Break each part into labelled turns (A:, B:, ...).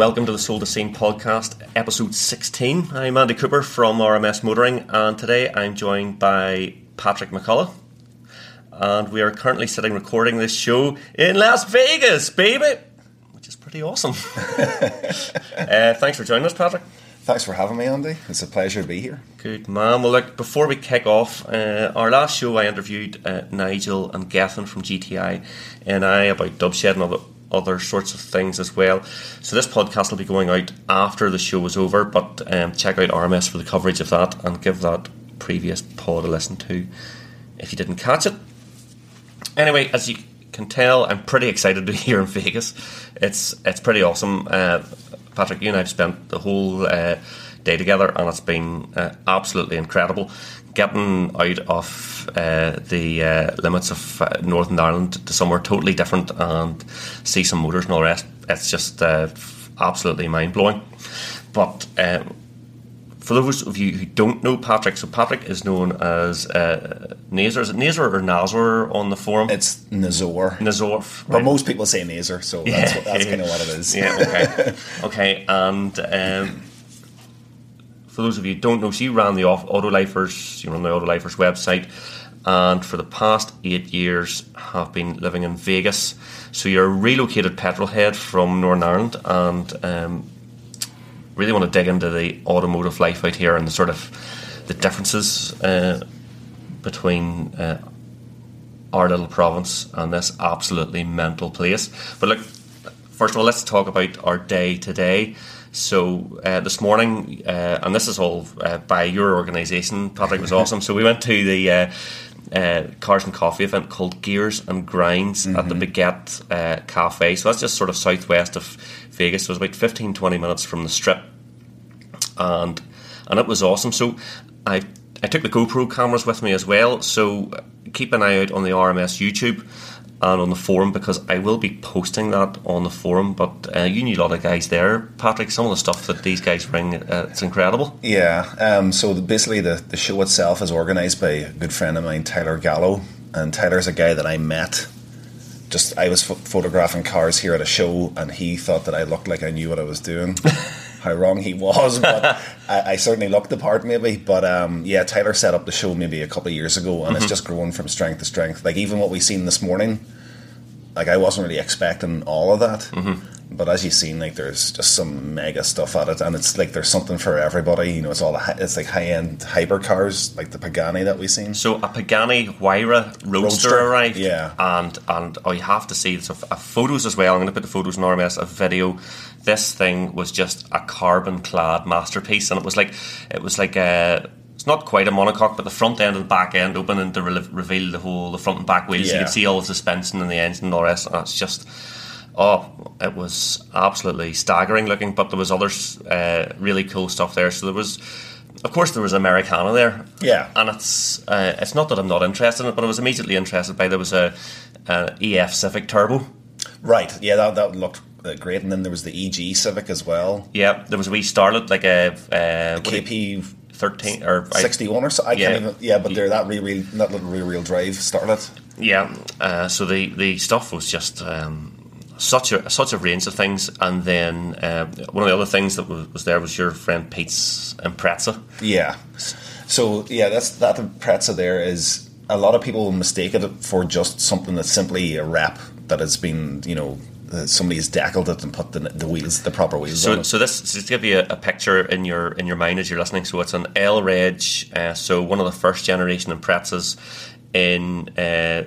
A: Welcome to the Soul to Scene podcast, episode 16. I'm Andy Cooper from RMS Motoring, and today I'm joined by Patrick McCullough. And we are currently sitting recording this show in Las Vegas, baby! Which is pretty awesome. uh, thanks for joining us, Patrick.
B: Thanks for having me, Andy. It's a pleasure to be here.
A: Good man. Well, look, before we kick off, uh, our last show I interviewed uh, Nigel and Gethin from GTI and I about dubshed and other, other sorts of things as well. So this podcast will be going out after the show is over, but um, check out RMS for the coverage of that and give that previous pod a listen to if you didn't catch it. Anyway, as you can tell, I'm pretty excited to be here in Vegas. It's it's pretty awesome. Uh, Patrick, you and I have spent the whole uh, day together, and it's been uh, absolutely incredible. Getting out of uh, the uh, limits of uh, Northern Ireland to somewhere totally different and see some motors and all the rest, it's just uh, absolutely mind blowing. But um, for those of you who don't know Patrick, so Patrick is known as uh, Nazar. Is it Nazar or Nazar on the forum?
B: It's Nazor.
A: Nazor.
B: But most people say Nazar, so that's, what, that's kind of what it is.
A: Yeah, okay. okay, and um, for those of you who don't know, she ran the Autolifers, you run the Autolifers website, and for the past eight years have been living in Vegas. So you're a relocated petrolhead from Northern Ireland, and um, really want to dig into the automotive life out here and the sort of the differences uh, between uh, our little province and this absolutely mental place. But look, first of all, let's talk about our day today. So uh, this morning, uh, and this is all uh, by your organisation, Patrick was awesome. So we went to the uh, uh, Cars and Coffee event called Gears and Grinds mm-hmm. at the Baguette uh, Cafe. So that's just sort of southwest of Vegas. So it was about 15, 20 minutes from the strip. And and it was awesome. So I I took the GoPro cameras with me as well. So keep an eye out on the RMS YouTube and on the forum because I will be posting that on the forum. But uh, you need a lot of guys there, Patrick. Some of the stuff that these guys bring, uh, it's incredible.
B: Yeah. Um, so basically, the, the show itself is organised by a good friend of mine, Tyler Gallo, and Tyler's a guy that I met. Just I was photographing cars here at a show, and he thought that I looked like I knew what I was doing. how wrong he was, but I, I, certainly looked the part maybe. But um, yeah, Tyler set up the show maybe a couple of years ago, and mm-hmm. it's just grown from strength to strength. Like even what we seen this morning, like I wasn't really expecting all of that. Mm-hmm. But as you've seen, like there's just some mega stuff at it, and it's like there's something for everybody. You know, it's all it's like high end hypercars, like the Pagani that we've seen.
A: So a Pagani Huayra Roadster, Roadster arrived,
B: yeah,
A: and and I have to see so uh, photos as well. I'm going to put the photos in RMS, a video this thing was just a carbon clad masterpiece, and it was like it was like a. It's not quite a monocoque, but the front end and the back end open and to re- reveal the whole the front and back wheels. Yeah. You can see all the suspension and the engine and all the rest. And it's just oh, it was absolutely staggering looking. But there was other uh, really cool stuff there. So there was of course there was Americana there.
B: Yeah,
A: and it's uh, it's not that I'm not interested in it, but I was immediately interested by there was a, a EF Civic Turbo.
B: Right. Yeah, that that looked uh, great, and then there was the EG Civic as well.
A: Yeah, there was a wee Starlet like a,
B: uh, KP
A: thirteen or
B: sixty one or so. I yeah. can't even. Yeah, but they're that real, real that little rear wheel drive Starlet.
A: Yeah. Uh, so the the stuff was just. Um, such a such a range of things, and then uh, one of the other things that was, was there was your friend Pete's Impreza.
B: Yeah, so yeah, that's that Impreza. There is a lot of people mistake it for just something that's simply a wrap that has been you know somebody's deckled it and put the, the wheels, the proper wheels. On.
A: So, so this so to give you a, a, picture in your in your mind as you're listening. So it's an L Reg, uh, so one of the first generation Imprezas in uh,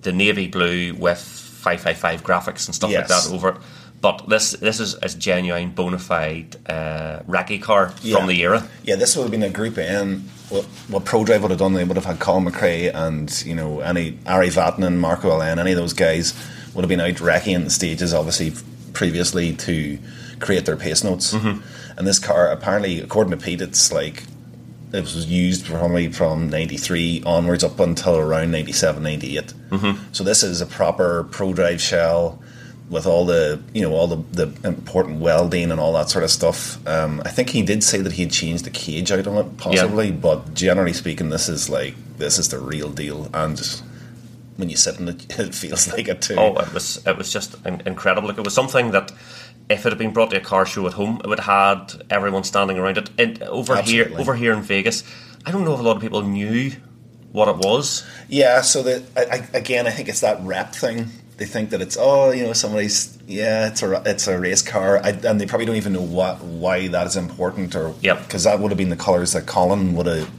A: the navy blue with five five five graphics and stuff yes. like that over it. But this this is a genuine bona fide uh, car yeah. from the era.
B: Yeah, this would have been a Group N. What, what Prodrive would have done, they would have had Colin McRae and you know any Ari Vatanen, Markku Alén, any of those guys would have been out wrecking the stages, obviously previously to create their pace notes. Mm-hmm. And this car, apparently, according to Pete, it's like it was used probably from 93 onwards up until around 97 98 mm-hmm. so this is a proper Prodrive shell with all the you know all the, the important welding and all that sort of stuff um, i think he did say that he had changed the cage out on it possibly yeah. but generally speaking this is like this is the real deal and when you sit in it, it feels like it too.
A: Oh, it was it was just incredible. Like it was something that if it had been brought to a car show at home, it would have had everyone standing around it. And over here, over here in Vegas, I don't know if a lot of people knew what it was.
B: Yeah, so that I, again, I think it's that rep thing. They think that it's oh, you know, somebody's yeah, it's a it's a race car, I, and they probably don't even know what why that is important or
A: Yep.
B: because that would have been the colours that Colin would have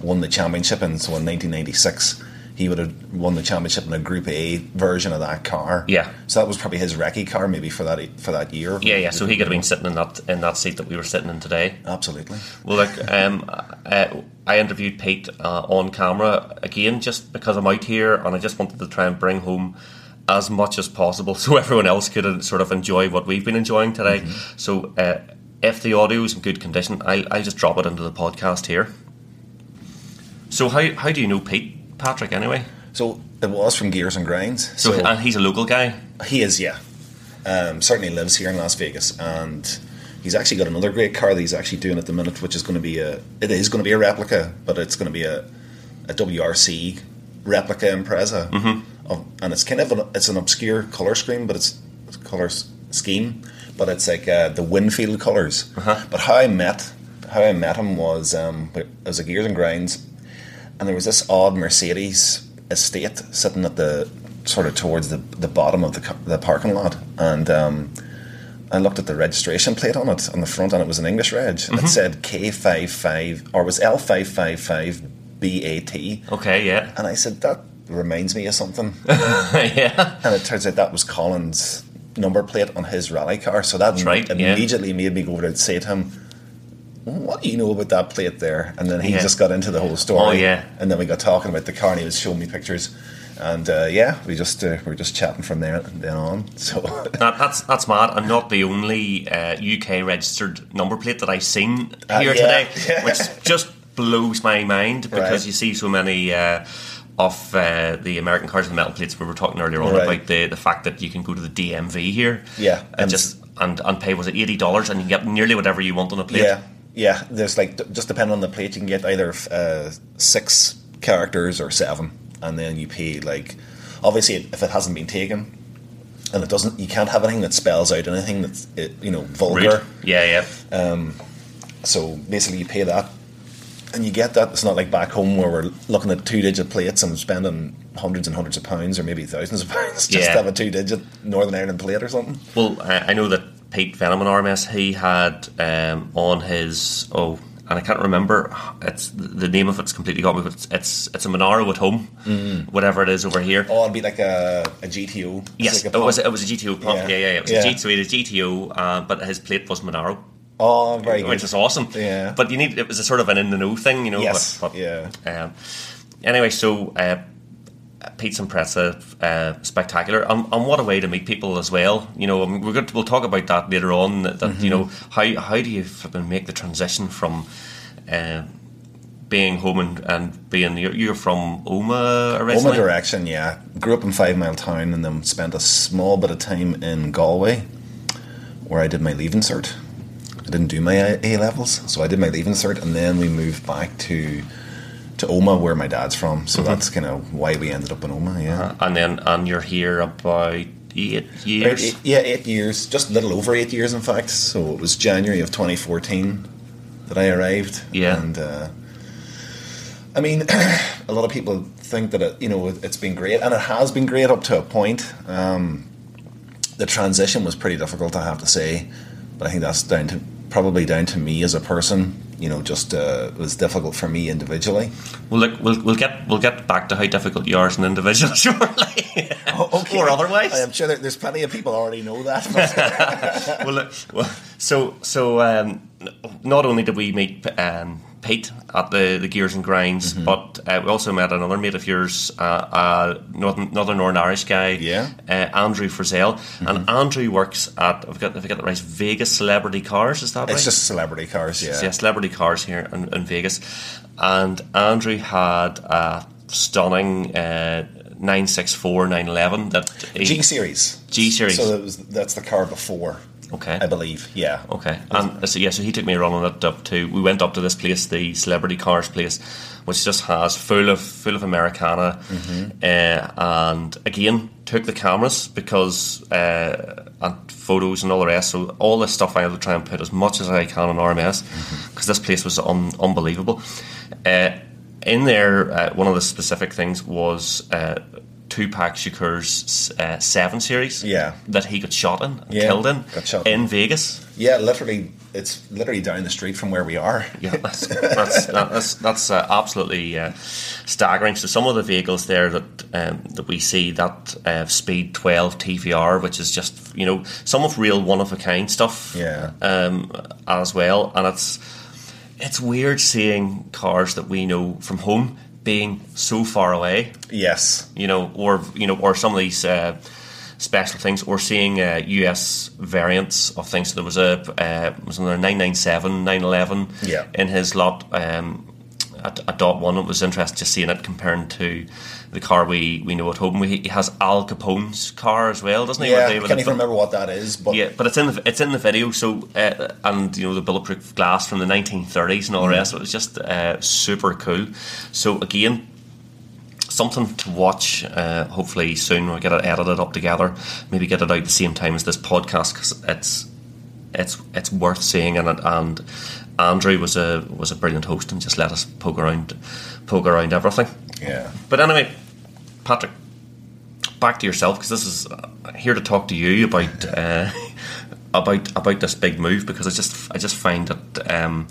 B: won the championship in. So in 1996, he would have won the championship in a Group A version of that car.
A: Yeah.
B: so that was probably his recce car, maybe for that for that year.
A: Yeah, yeah. So he could have been sitting in that in that seat that we were sitting in today.
B: absolutely.
A: Well, look, um, uh, I interviewed Pete uh, on camera again, just because I'm out here, and I just wanted to try and bring home as much as possible, so everyone else could uh, sort of enjoy what we've been enjoying today. So, uh, if the audio is in good condition, I'll, I'll just drop it into the podcast here. So, how how do you know Pete Patrick anyway?
B: So it was from Gears and Grinds.
A: So, and he's a local guy.
B: He is, yeah. Um, certainly lives here in Las Vegas, and he's actually got another great car that he's actually doing at the minute, which is going to be a. It is going to be a replica, but it's going to be a, a WRC replica Impreza, mm-hmm. of, and it's kind of an, it's an obscure color scheme, but it's, it's color scheme, but it's like uh, the Winfield colors.
A: Uh-huh.
B: But how I met how I met him was um, it was a Gears and Grinds, and there was this odd Mercedes estate sitting at the sort of towards the, the bottom of the, the parking lot, and um, I looked at the registration plate on it on the front, and it was an English reg.
A: Mm-hmm.
B: It said K five five or was L five five five B A T,
A: Okay, yeah,
B: and I said that reminds me of something,
A: yeah,
B: and it turns out that was Colin's number plate on his rally car. So that
A: right, yeah.
B: immediately made me go over and say to him. What do you know about that plate there? And then he
A: Yeah.
B: just got into the whole story.
A: Oh, yeah.
B: And then we got talking about the car, and he was showing me pictures. And uh, yeah, we just uh, we were just chatting from there and then on. So
A: That, that's that's mad. I'm not the only uh, UK registered number plate that I've seen
B: Uh,
A: here
B: yeah.
A: today, which just blows my mind because
B: Right.
A: you see so many uh, of uh, the American cars with metal plates. We were talking earlier on
B: Right.
A: about the, the fact that you can go to the DMV here,
B: Yeah,
A: and
B: and-
A: just and, and pay was it eighty dollars, and you get nearly whatever you want on a plate.
B: yeah, yeah. There's like just depending on the plate, you can get either uh, six characters or seven, and then you pay like obviously if it hasn't been taken. And it doesn't. You can't have anything that spells out anything that's it, you know vulgar.
A: Rude. Yeah, yeah.
B: So basically, you pay that, and you get that. It's not like back home where we're looking at two-digit plates and spending hundreds and hundreds of pounds, or maybe thousands of pounds, just
A: Yeah.
B: to have a two-digit Northern Ireland plate or something.
A: Well, I, I know that Pete Venom in RMS he had um, on his oh, and I can't remember it's the name of it's completely got me, but it's it's, it's a Monaro at home, whatever it is over here.
B: Oh, it'd be like a, a GTO. It's
A: Yes,
B: like a
A: it was it was a GTO pump.
B: Yeah.
A: Yeah, yeah, it was
B: Yeah.
A: a G, so he had a GTO, uh, but his plate was Monaro,
B: Oh, very good.
A: which is awesome.
B: Yeah.
A: but you need it was a sort of an in the know thing, you know.
B: Yes,
A: but, but,
B: yeah.
A: Um, anyway, so uh, Pete's impressive, uh, spectacular, and, and what a way to meet people as well. You know, I mean, we're going to, we'll talk about that later on. That, that, you know how how do you make the transition from uh, being home and, and being you're, you're from Omagh originally.
B: Omagh direction, yeah. Grew up in Fivemiletown and then spent a small bit of time in Galway where I did my leaving cert. I didn't do my A levels, so I did my leaving cert and then we moved back to to Omagh where my dad's from. So that's kind of why we ended up in Omagh, yeah.
A: and then and you're here about eight years.
B: eight- yeah, eight years, just a little over eight years, in fact. So it was January of 2014 that I arrived.
A: Yeah.
B: and uh, I mean, a lot of people think that it, you know it's been great, and it has been great up to a point. Um, the transition was pretty difficult, I have to say, but I think that's down to probably down to me as a person. You know, just uh, it was difficult for me individually.
A: Well, look, we'll, we'll get we'll get back to how difficult you are as an individual shortly, or otherwise.
B: I'm sure there's plenty of people already know that.
A: Well, look, well, so so um, not only did we meet um, Pete at the, the Gears and Grinds,
B: Mm-hmm.
A: but uh, we also met another mate of yours, uh, a Northern, Northern Northern Irish guy,
B: Yeah.
A: uh, Andrew Frizzell, and Andrew works at I've got, if I get the right, Vegas Celebrity Cars. Is that right?
B: it's just celebrity cars, yeah.
A: yeah, celebrity cars here in, in Vegas, and Andrew had a stunning uh, 964 911 that
B: G series.
A: G series.
B: So that was, that's the car before,
A: okay,
B: I believe. Yeah.
A: Okay, and so yeah, so he took me around on it up to. We went up to this place, the Celebrity Cars place, which just has full of full of Americana, uh, and again took the cameras because uh, and photos and all the rest. So all this stuff I have to try and put as much as I can on RMS because this place was un- unbelievable. Uh, in there, uh, one of the specific things was uh, Tupac Shakur's uh, Seven series.
B: Yeah.
A: that he got shot in,
B: Yeah,
A: killed in,
B: got shot
A: in
B: in.
A: Vegas.
B: Yeah, literally, it's literally down the street from where we are.
A: Yeah, that's that's that's, that's uh, absolutely uh, staggering. So some of the vehicles there that um, that we see that uh, Speed 12 TVR, which is just you know some of real one of a kind stuff,
B: Yeah.
A: um, as well. And it's it's weird seeing cars that we know from home being so far away,
B: Yes.
A: you know, or you know, or some of these. Uh, Special things. We're seeing uh, US variants of things. So there was a uh, was there a 997, 911
B: Yeah.
A: in his lot. Um, a, a dot one. It was interesting just seeing it comparing to the car we, we know at home. We, he has Al Capone's car as well, doesn't he?
B: Yeah, I can't even remember what that is, but
A: yeah, but it's in the it's in the video. So uh, and you know the bulletproof glass from the 1930s and all
B: Mm-hmm.
A: the rest. It was just uh, super cool. So again, something to watch. Uh, hopefully soon we'll get it edited up together. Maybe get it out the same time as this podcast because it's it's it's worth seeing. And and Andrew was a was a brilliant host and just let us poke around poke around everything.
B: Yeah.
A: But anyway, Patrick, back to yourself because this is uh, here to talk to you about uh, about about this big move because I just I just find it um,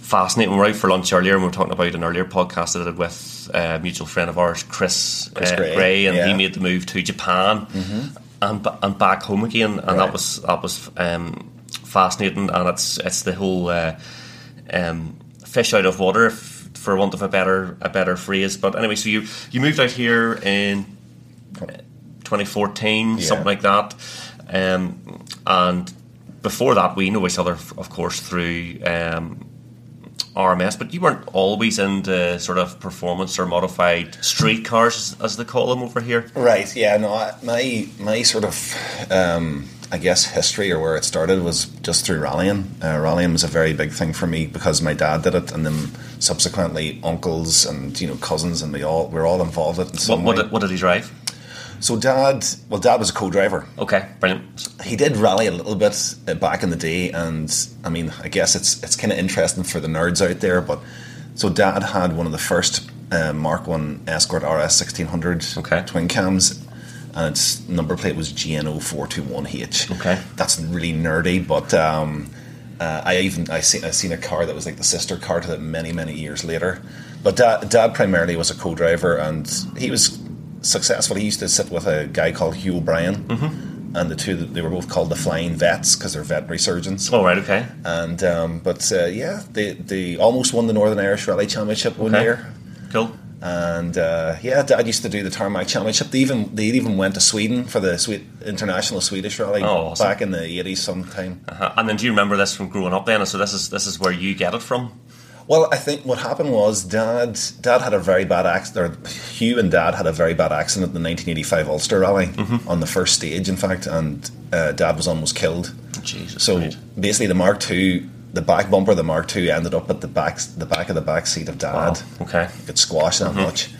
A: fascinating. We were out for lunch earlier and we were talking about an earlier podcast that I did with a mutual friend of ours, Chris,
B: Chris
A: uh,
B: Gray,
A: Gray, and he
B: yeah. Mm-hmm.
A: made the move to Japan and ba- and back home again, and that was that was um, fascinating. And it's it's the whole uh, um, fish out of water. If, for want of a better a better phrase, but anyway, so you you moved out here in 2014,
B: Yeah.
A: something like that. Um, and before that, we know each other, of course, through um, RMS. But you weren't always into sort of performance or modified street cars, as they call them over here.
B: Right. Yeah. No. I, my my sort of um, I guess history or where it started was just through rallying. Uh, rallying was a very big thing for me because my dad did it, and then subsequently uncles and you know cousins, and we all we're all involved in it. In
A: What, what, did, what did he drive?
B: So dad, well, dad was a co-driver.
A: Okay, brilliant.
B: he did rally a little bit uh, back in the day, and I mean, I guess it's it's kind of interesting for the nerds out there. But so, Dad had one of the first uh, Mark One Escort RS sixteen hundred
A: Okay.
B: twin cams, and its number plate was GNO four two one H.
A: Okay.
B: that's really nerdy, but. Um, uh, I even I seen I seen a car that was like the sister car to that many many years later, but dad, dad primarily was a co-driver and he was successful. He used to sit with a guy called Hugh O'Brien,
A: Mm-hmm.
B: and the two they were both called the Flying Vets because they're veterinary surgeons.
A: Oh right, okay.
B: And um, but uh, yeah, they they almost won the Northern Irish Rally Championship one
A: Okay.
B: year.
A: Cool.
B: And uh, yeah, Dad used to do the Tarmac Championship. They even they even went to Sweden for the international Swedish rally
A: Oh, awesome.
B: back in the eighties sometime.
A: Uh-huh. And then do you remember this from growing up then? So this is this is where you get it from?
B: Well, I think what happened was Dad Dad had a very bad accident. Or Hugh and Dad had a very bad accident in the 1985 Ulster Rally
A: Mm-hmm.
B: on the first stage, in fact, and uh, Dad was almost killed.
A: Jesus.
B: So basically, the Mark II, the back bumper of the Mark II, ended up at the back the back of the back seat of Dad.
A: Wow. Okay.
B: Got squashed that much.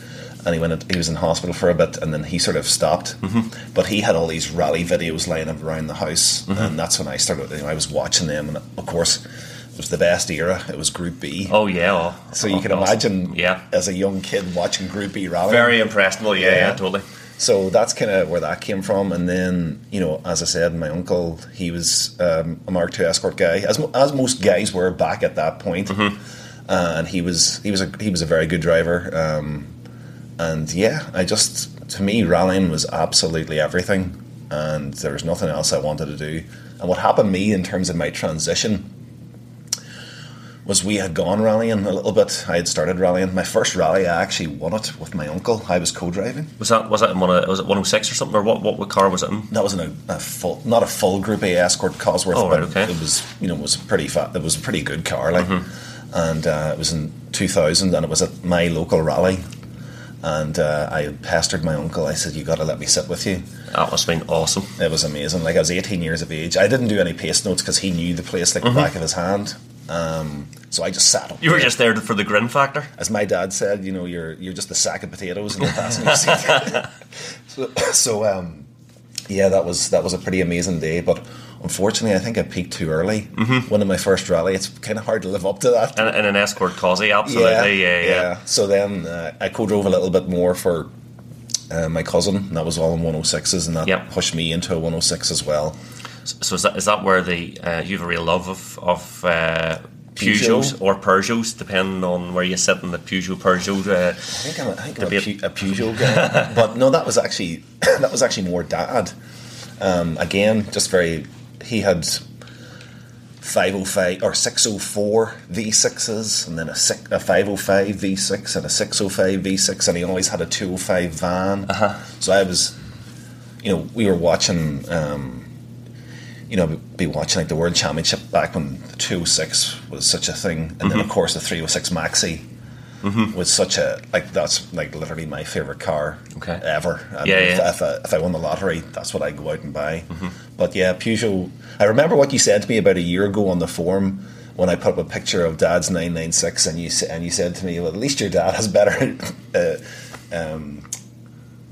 B: And he went. He was in hospital for a bit, and then he sort of stopped.
A: Mm-hmm.
B: But he had all these rally videos lying around the house, and that's when I started. You know, I was watching them, and of course, it was the best era. It was Group B.
A: Oh yeah. Oh,
B: So you can imagine,
A: Yeah.
B: as a young kid watching Group B rally.
A: Very impressionable. Yeah, yeah,
B: Yeah.
A: totally.
B: So that's kind of where that came from. And then, you know, as I said, my uncle, he was um, a Mark II escort guy, as, as most guys were back at that point.
A: Mm-hmm.
B: Uh, and he was he was a he was a very good driver. Um, and yeah, I just to me rallying was absolutely everything, and there was nothing else I wanted to do. And what happened to me in terms of my transition was we had gone rallying a little bit. I had started rallying. My first rally, I actually won it with my uncle. I was co-driving.
A: Was that was that in one of was it one oh six or something or what what, what car was it in?
B: That wasn't a, a full, not a full Group A Escort Cosworth,
A: Oh,
B: but
A: right, okay.
B: it was, you know, it was a pretty fat. It was a pretty good car, like,
A: Mm-hmm.
B: and uh, it was in 2000, and it was at my local rally, and uh, I pestered my uncle. I said, "You got to let me sit with you."
A: That must have been awesome.
B: It was amazing. Like I was 18 years of age. I didn't do any pace notes because he knew the place like the back of his hand. Um, so I just sat up.
A: You were
B: there.
A: just there for the grin factor.
B: as my dad said, you know, you're you're just a sack of potatoes in the passenger seat. so, so um, yeah, that was that was a pretty amazing day. But unfortunately, I think I peaked too early. Mm-hmm. Winning my first rally, it's kind of hard to live up to that.
A: And, and an escort Cossie, absolutely. Yeah, yeah. yeah.
B: So then uh, I co-drove a little bit more for uh, my cousin, and that was all in 106s, and that
A: Yep.
B: pushed me into a 106 as well.
A: So is that is that where the uh, you have a real love of of uh,
B: Peugeot?
A: Or Peugeots, depending on where you sit in the Peugeot Peugeot. Uh,
B: I think I'm a, I think I'm a. Pu- a Peugeot guy, but no, that was actually that was actually more dad. Um, again, just very. He had 505 or 604 V6s, and then a, six, a 505 V6 and a 605 V6, and he always had a 205 van. Uh-huh. So I was, you know, we were watching. Um, you know, be watching like the World Championship back when the 206 was such a thing, and then of course the 306 Maxi was such a like that's like literally my favorite car
A: Okay.
B: ever. And
A: Yeah,
B: if,
A: yeah.
B: If, I, if I won the lottery, that's what I go out and buy. But yeah, Peugeot. I remember what you said to me about a year ago on the forum when I put up a picture of Dad's 996, and you and you said to me, "Well, at least your dad has better." Uh, um,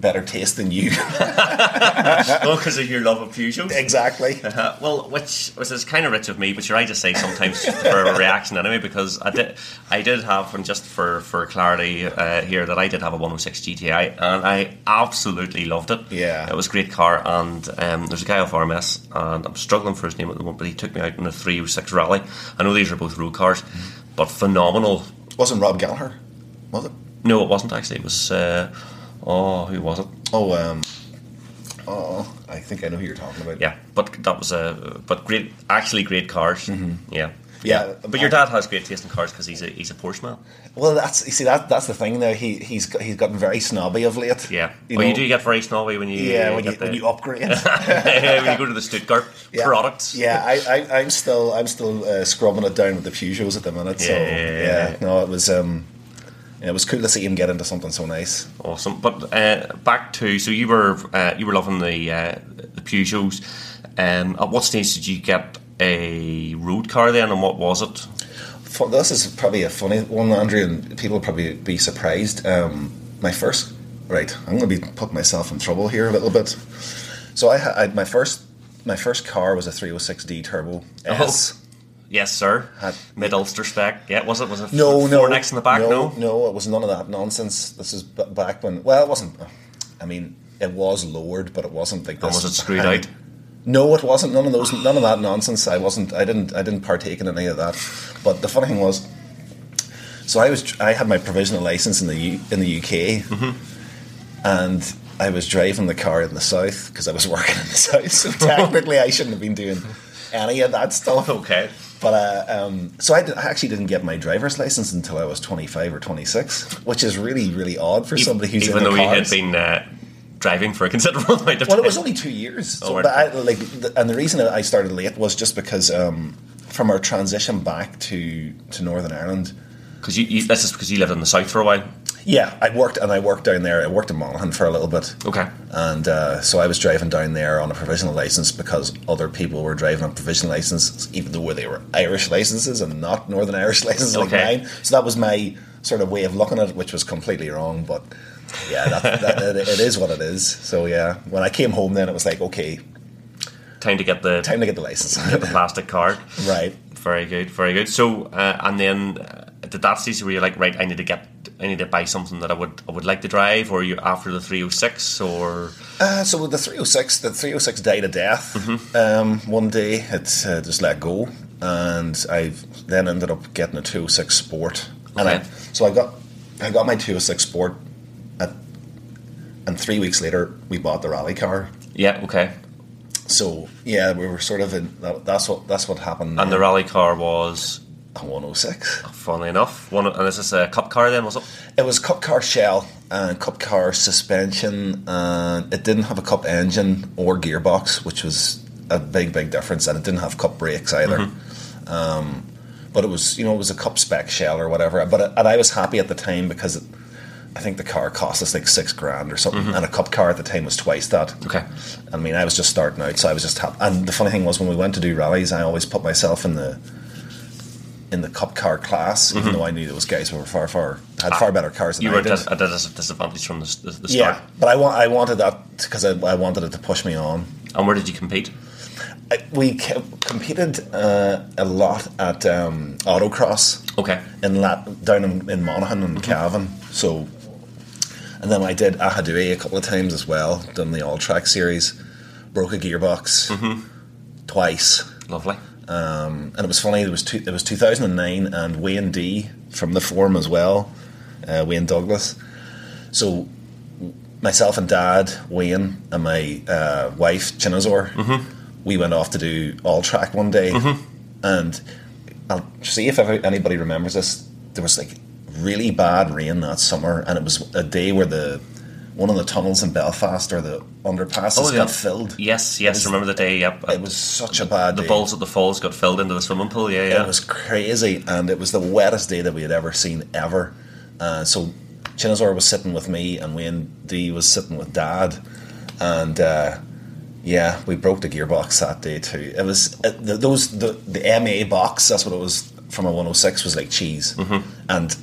B: better taste than you
A: oh, because of your love of Peugeots.
B: exactly
A: Uh, well, which which is kind of rich of me, but you're right to say sometimes for a reaction anyway, because I did I did have, and just for for clarity uh, here, that I did have a 106 GTI, and I absolutely loved it.
B: Yeah.
A: it was a great car, and um, there's a guy off RMS, and I'm struggling for his name at the moment, but he took me out in a 306 rally. I know these are both road cars, but phenomenal.
B: wasn't Rob Gallagher was it
A: No, it wasn't actually. It was. Uh, oh, who was it?
B: oh um oh I think I know who you're talking about
A: Yeah, but that was a but great, actually great cars. Yeah,
B: Mm-hmm. Yeah,
A: But your dad has great taste in cars because he's a he's a Porsche man.
B: well that's you see that that's the thing now he he's got, he's gotten very snobby of late
A: Yeah,
B: you
A: well, you do get very snobby when you
B: yeah when you,
A: the,
B: when you upgrade
A: when you go to the Stuttgart
B: Yeah.
A: products.
B: Yeah, I, I, I'm still I'm still uh, scrubbing it down with the Peugeots at the minute. so
A: Yeah, yeah, yeah,
B: yeah,
A: yeah.
B: no, it was um, yeah, it was cool to see him get into something so nice.
A: Awesome. But uh, back to so you were uh, you were loving the uh, the Peugeots. Um, at what stage did you get a road car then, and what was it?
B: Fu- This is probably a funny one, Andrew, and people will probably be surprised. Um, my first, right, I'm going to be putting myself in trouble here a little bit. So I had my first my first car was a 306D Turbo S.
A: Yes, sir. Mid Ulster spec. Yeah, was it? Was it
B: No,
A: four
B: no,
A: next in the back? No.
B: no, it was none of that nonsense. This is b- back when. Well, it wasn't. I mean, it was lowered, but it wasn't like
A: And was it screwed out?
B: No, it wasn't. None of those. None of that nonsense. I wasn't. I didn't. I didn't partake in any of that. But the funny thing was, so I was. I had my provisional license in the U, in the UK, mm-hmm. and I was driving the car in the south because I was working in the south. So technically, I shouldn't have been doing any of that stuff.
A: Okay.
B: But uh, um, so I, did, I actually didn't get my driver's license until I was 25 or 26, which is really, really odd for somebody who's
A: Even though
B: the
A: you had
B: cars.
A: been uh, driving for a considerable amount of
B: Well,
A: time.
B: Well, it was only two years. So,
A: Oh,
B: but I, like, the, and the reason I started late was just because um, from our transition back to to Northern Ireland.
A: Because you, you, this is because you lived in the south for a while.
B: Yeah, I worked and I worked down there. I worked in Monaghan for a little bit.
A: Okay.
B: And uh, so I was driving down there on a provisional license because other people were driving on provisional licenses, even though they were Irish licenses and not Northern Irish licenses like mine. So that was my sort of way of looking at it, which was completely wrong. But yeah, that, that, it, it is what it is. So yeah, when I came home, then it was like, okay,
A: Time to get the
B: time to get the license.
A: get the plastic card.
B: right.
A: Very good, very good. So, uh, and then uh, did that stage where you're like, right, I need to get, I need to buy something that I would, I would like to drive, or you after the 306, or
B: Uh, so with the 306, the 306 died a death. Um, one day it uh, just let go, and I then ended up getting a 206 Sport. And I,
A: Okay.
B: so I got I got my 206 Sport, at, and three weeks later we bought the rally car.
A: yeah, okay.
B: So yeah, we were sort of in. That, that's what that's what happened.
A: And the rally car was,
B: 106.
A: funnily enough, one. And is this a cup car then? Was it?
B: It was cup car shell and cup car suspension, and it didn't have a cup engine or gearbox, which was a big, big difference. And it didn't have cup brakes either. Um, but it was, you know, it was a cup spec shell or whatever. But and I was happy at the time because it, I think the car cost us like six grand or something, and a cup car at the time was twice that.
A: Okay.
B: I mean, I was just starting out, so I was just happy. And the funny thing was, when we went to do rallies, I always put myself in the in the cup car class, even though I knew those guys were far, far had far better cars than
A: Mm-hmm. Ah, You
B: I
A: were
B: did.
A: at a disadvantage from the, the, the start.
B: yeah, but I want I wanted that because I, I wanted it to push me on.
A: And where did you compete?
B: I, we ca- competed uh, a lot at um, autocross
A: Okay.
B: in Lat- down in, in Monaghan and Cavan. So, and then I did Aghadowey a couple of times as well. Done the All Track series, broke a gearbox twice.
A: Lovely.
B: Um, and it was funny. It was two, it was 2009, and Wayne D from the forum as well, uh, Wayne Douglas. So myself and Dad, Wayne, and my uh, wife Chinazor, we went off to do all track one day, and I'll see if ever, anybody remembers this. There was like really bad rain that summer, and it was a day where the one of the tunnels in Belfast or the underpasses got filled.
A: Yes, yes.
B: was-
A: remember the day? Yep.
B: It was such a bad
A: the
B: day.
A: balls at the falls got filled into the swimming pool. Yeah, yeah.
B: It was crazy, and it was the wettest day that we had ever seen ever. Uh, so Chinazor was sitting with me, and Wayne D was sitting with Dad, and uh, yeah, we broke the gearbox that day too. It was uh, the, those the the MA box. That's what it was from a 106 was like cheese, and.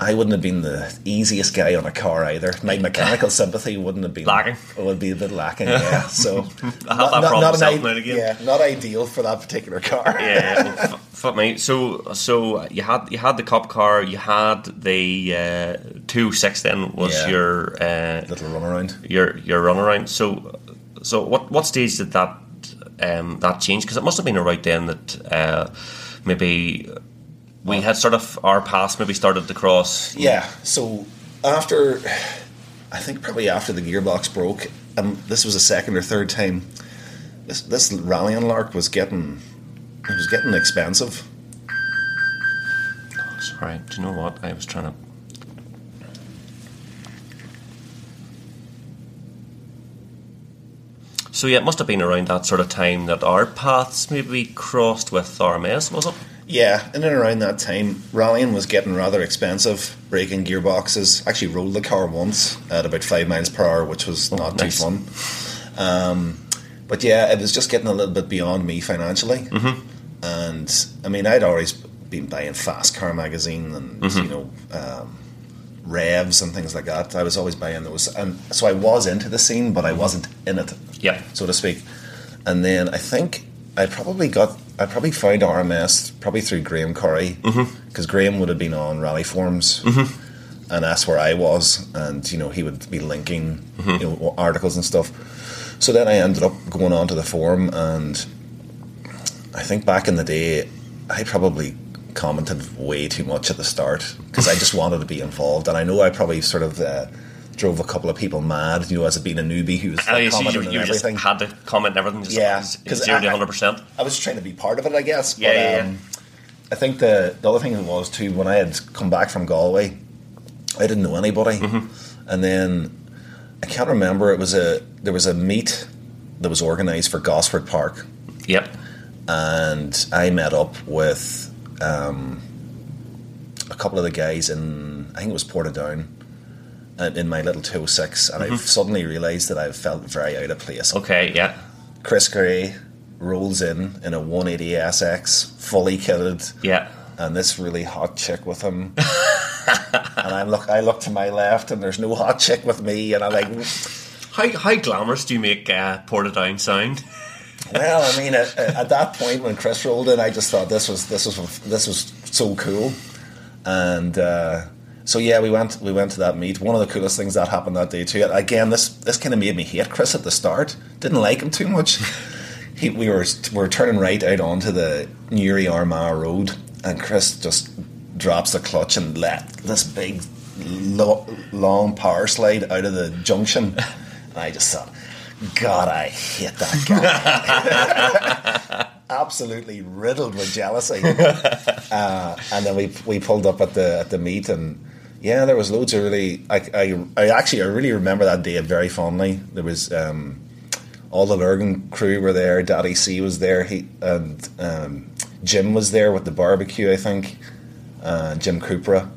B: I wouldn't have been the easiest guy on a car either. My mechanical sympathy wouldn't have been
A: Lacking.
B: It would be a bit lacking, yeah. So
A: have that problem
B: an i-
A: again.
B: Yeah, not ideal for that particular car.
A: yeah, yeah. Well, f- fuck me. So, so you had you had the cop car. You had the uh, two six. Then was
B: Yeah.
A: your uh,
B: Little runaround.
A: your your runaround. So, so what what stage did that um, that change? Because it must have been around then that uh, maybe we had sort of our paths maybe started to cross.
B: Yeah. So after, I think probably after the gearbox broke, um, this was a second or third time. This this rallying lark was getting, it was getting expensive.
A: Sorry, do you know what I was trying to? So yeah, it must have been around that sort of time that our paths maybe crossed with RMS, was it?
B: Yeah, in and around that time, rallying was getting rather expensive. Breaking gearboxes. Actually, rolled the car once at about five miles per hour, which was not
A: nice.
B: too fun. Um, but yeah, it was just getting a little bit beyond me financially. Mm-hmm. And I mean, I'd always been buying Fast Car magazine and you know um, revs and things like that. I was always buying those, and so I was into the scene, but I wasn't in it
A: Yeah.
B: so to speak. And then I think I probably got, I probably found RMS probably through Graham Curry mm-hmm. because Graham would have been on rally forums, mm-hmm. and that's where I was, and you know he would be linking mm-hmm. you know articles and stuff. So then I ended up going on to the forum, and I think back in the day, I probably commented way too much at the start because I just wanted to be involved, and I know I probably sort of. Uh, Drove a couple of people mad, you know, as a being a newbie who was
A: Oh, you, so
B: commenting
A: you,
B: on
A: you just
B: everything.
A: had to comment and everything. Just
B: Yeah, 'cause
A: zero to hundred percent.
B: I was trying to be part of it, I guess.
A: Yeah,
B: but,
A: yeah, yeah.
B: um, I think the the other thing was too when I had come back from Galway, I didn't know anybody,
A: Mm-hmm.
B: and then I can't remember. It was a there was a meet that was organised for Gosford Park,
A: Yep.
B: and I met up with um, a couple of the guys in I think it was Portadown. In my little 206, and I've suddenly realised that I've felt very out of place.
A: Mm-hmm. Okay. Yeah.
B: Chris Gray rolls in in a 180 SX, fully kitted,
A: Yeah.
B: and this really hot chick with him. and I look, I look to my left, and there's no hot chick with me, and I'm like,
A: How how glamorous do you make uh, Portadown sound?
B: well, I mean, at, at that point when Chris rolled in, I just thought this was this was this was so cool, and uh, so yeah, we went we went to that meet. One of the coolest things that happened that day too. Again, this this kind of made me hate Chris at the start. Didn't like him too much. He, we were we were turning right out onto the Newry Armagh Road, and Chris just drops the clutch and let this big lo- long power slide out of the junction. And I just thought, God, I hate that guy. Absolutely riddled with jealousy. uh, and then we we pulled up at the at the meet, and yeah, there was loads of really. I I, I actually I really remember that day very fondly. There was. Um, all the Lurgan crew were there. Daddy C was there. He and um, Jim was there with the barbecue. I think uh, Jim Cooper,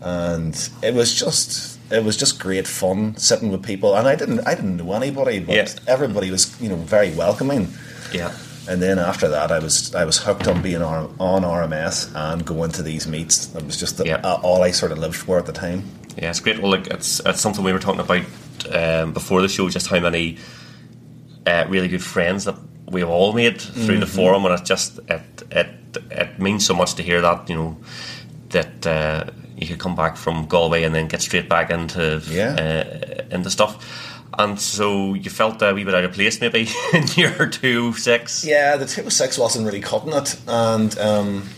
B: and it was just it was just great fun sitting with people. And I didn't I didn't know anybody, but
A: Yeah.
B: everybody was you know very welcoming.
A: Yeah.
B: And then after that, I was I was hooked on being on, on RMS and going to these meets. That was just the,
A: Yeah.
B: uh, all I sort of lived for at the time.
A: Yeah, it's great. Well, like it's it's something we were talking about um, before the show. Just how many uh, really good friends that we've all made through the forum, and it just it it it means so much to hear that you know that uh, you could come back from Galway and then get straight back into
B: Yeah.
A: uh, into stuff. And so you felt a wee bit out of place, maybe in your two six.
B: Yeah, the 206 wasn't really cutting it, and um,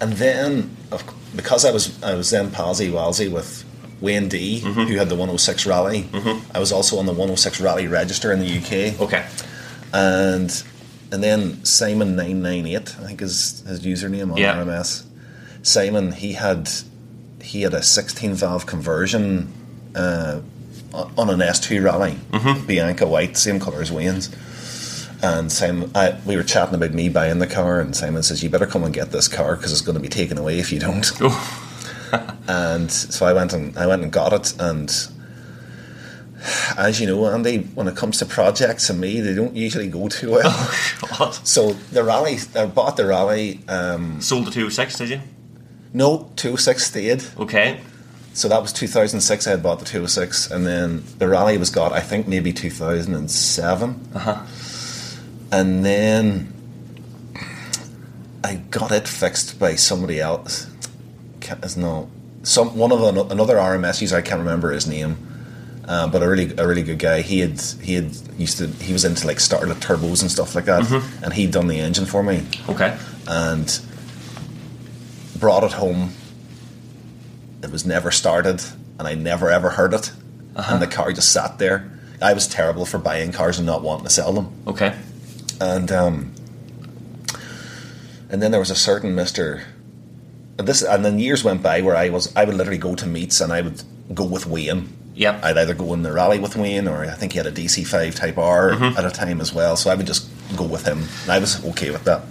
B: and then of, because I was I was then palsy walsy with Wayne D, who had the 106 rally. I was also on the 106 rally register in the UK,
A: Okay.
B: and and then Simon 998, I think is his username on
A: Yeah.
B: RMS. Simon, he had he had a 16 valve conversion uh, on an S2 rally, Bianca white, same colour as Wayne's. And Simon, I, we were chatting about me buying the car, and Simon says, "You better come and get this car because it's going to be taken away if you don't." and so I went and I went and got it, and as you know, Andy, when it comes to projects and me, they don't usually go too well.
A: God.
B: so the rally, I bought the rally. Um,
A: Sold the two six, did you?
B: no, two six stayed.
A: Okay.
B: So that was 2006. I had bought the 206, and then the rally was got. I think maybe 2007.
A: Uh-huh.
B: And then I got it fixed by somebody else. Can't, no some one of an, another RMS user. I can't remember his name, uh, but a really a really good guy. He had he had used to he was into like starter turbos and stuff like that, and he'd done the engine for me
A: Okay.
B: and brought it home. It was never started, and I never ever heard it. And the car just sat there. I was terrible for buying cars and not wanting to sell them.
A: Okay.
B: And um, and then there was a certain Mister. and This and then years went by where I was I would literally go to meets and I would go with Wayne.
A: Yeah,
B: I'd either go in the rally with Wayne or I think he had a DC five Type R at a time as well. So I would just go with him. And I was okay with that.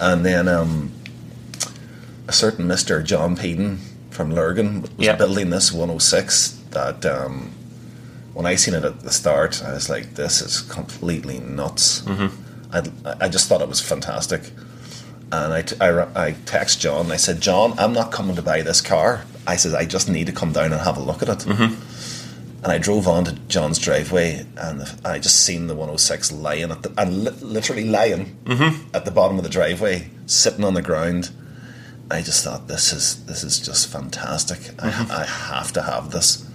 B: And then um, a certain Mister John Peden from Lurgan was
A: Yeah.
B: building this 106 that um, when I seen it at the start, I was like, "This is completely nuts." Mm-hmm. I, I just thought it was fantastic, and I, t- I, I text John. And I said, "John, I'm not coming to buy this car." I said, "I just need to come down and have a look at it." Mm-hmm. And I drove on to John's driveway, and I just seen the 106 lying at the and li- literally lying mm-hmm. at the bottom of the driveway, sitting on the ground. I just thought this is this is just fantastic. I, I have to have this.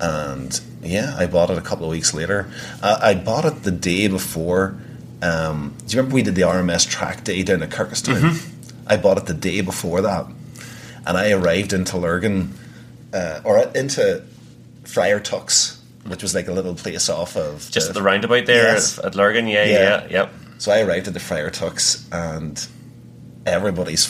B: And yeah, I bought it a couple of weeks later. Uh, I bought it the day before. Um, do you remember we did the RMS track day down at Kirkistown? I bought it the day before that, and I arrived into Lurgan uh, or into Friar Tucks, which was like a little place off of
A: Just at the roundabout there
B: Yes.
A: at Lurgan. Yeah,
B: Yeah.
A: yeah, yep.
B: so I arrived at the Friar Tucks and everybody's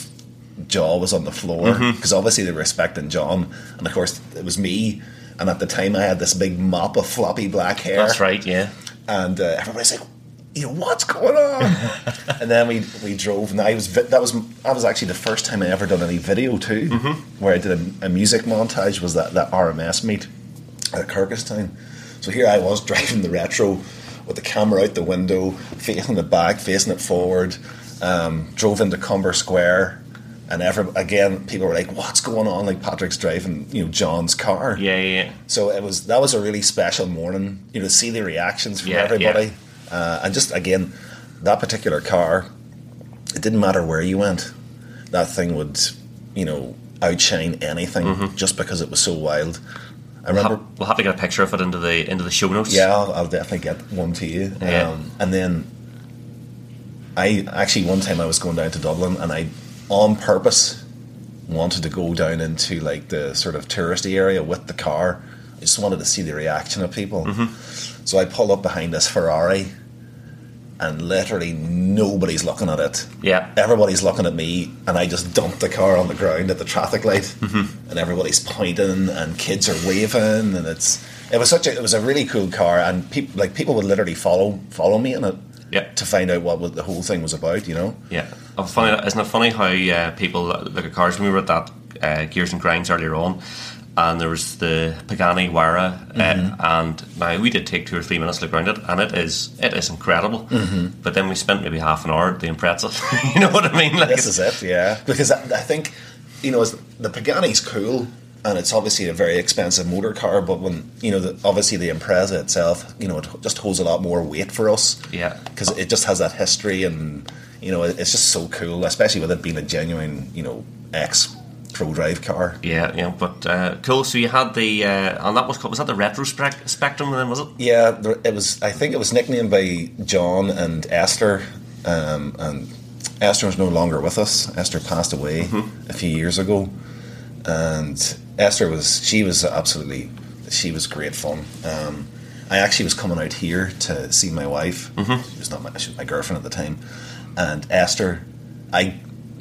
B: jaw was on the floor
A: Mm-hmm.
B: because obviously they were expecting John, and of course it was me. And at the time, I had this big mop of floppy black hair.
A: That's right. Yeah.
B: And uh, everybody's like, "You know what's going on?" and then we we drove, and I was vi- that was that was actually the first time I ever done any video too,
A: Mm-hmm.
B: where I did a, a music montage. Was that that RMS meet at Kirkistown? So here I was driving the retro with the camera out the window, facing it back, facing it forward. Um, drove into Comber Square. And every, again, people were like, "What's going on?" Like Patrick's driving, you know, John's car.
A: Yeah, yeah, yeah.
B: So it was that was a really special morning. You know, to see the reactions from
A: Yeah,
B: everybody, uh, and just again, that particular car, it didn't matter where you went, that thing would, you know, outshine anything
A: Mm-hmm.
B: just because it was so wild. I remember,
A: Ha- we'll have to get a picture of it into the into the show notes.
B: yeah, I'll, I'll definitely get one to you.
A: Yeah.
B: Um, and then, I actually one time I was going down to Dublin, and I, on purpose, wanted to go down into like the sort of touristy area with the car. I just wanted to see the reaction of people. Mm-hmm. So I pull up behind this Ferrari, and literally nobody's looking at it.
A: Yeah.
B: Everybody's looking at me, and I just dumped the car on the ground at the traffic light, mm-hmm. and everybody's pointing, and kids are waving, and it's it was such a it was a really cool car, and people like people would literally follow follow me in it
A: Yeah.
B: to find out what the whole thing was about, you know.
A: Yeah, funny, isn't it funny how uh, people look at cars? When we were at that uh, Gears and Grinds earlier on, and there was the Pagani Huayra, uh, and now we did take two or three minutes to look around it, and it is it is incredible. Mm-hmm. But then we spent maybe half an hour at the Impreza. you know what I mean? Like
B: This is it, yeah. Because I, I think, you know, the Pagani's cool, and it's obviously a very expensive motor car. But when you know, the, obviously the Impreza itself, you know, it just holds a lot more weight for us.
A: Yeah.
B: because it just has that history, and you know, it's just so cool, especially with it being a genuine, you know, ex Prodrive car.
A: Yeah, yeah, but uh, cool. So you had the, uh, and that was called, was that the retro spec- spectrum then, was it?
B: Yeah, there, it was. I think it was nicknamed by John and Esther, um, and Esther was no longer with us. Esther passed away a few years ago, and Esther was. She was absolutely. She was great fun. Um, I actually was coming out here to see my wife. She was not my, she was my girlfriend at the time, and Esther. I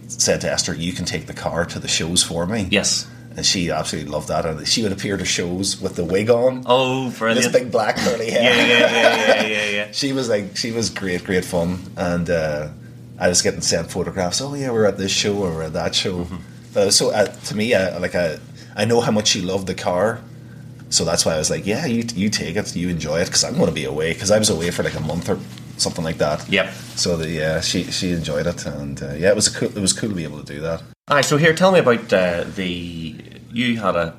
B: said to Esther, "You can take the car to the shows for me."
A: Yes.
B: and she absolutely loved that. And she would appear to shows with the wig on.
A: Oh, brilliant!
B: This big black curly hair
A: yeah, yeah, yeah, yeah, yeah, yeah.
B: she was like she was great great fun and uh, i was getting sent photographs oh yeah we're at this show or we're at that show but it was so uh, to me uh, like I, I know how much she loved the car so that's why i was like yeah you, you take it you enjoy it because i'm going to be away because i was away for like a month or something like that
A: Yep.
B: so the, yeah she she enjoyed it and uh, yeah it was a cool it was cool to be able to do that
A: All right, so here, tell me about uh, the. You had a,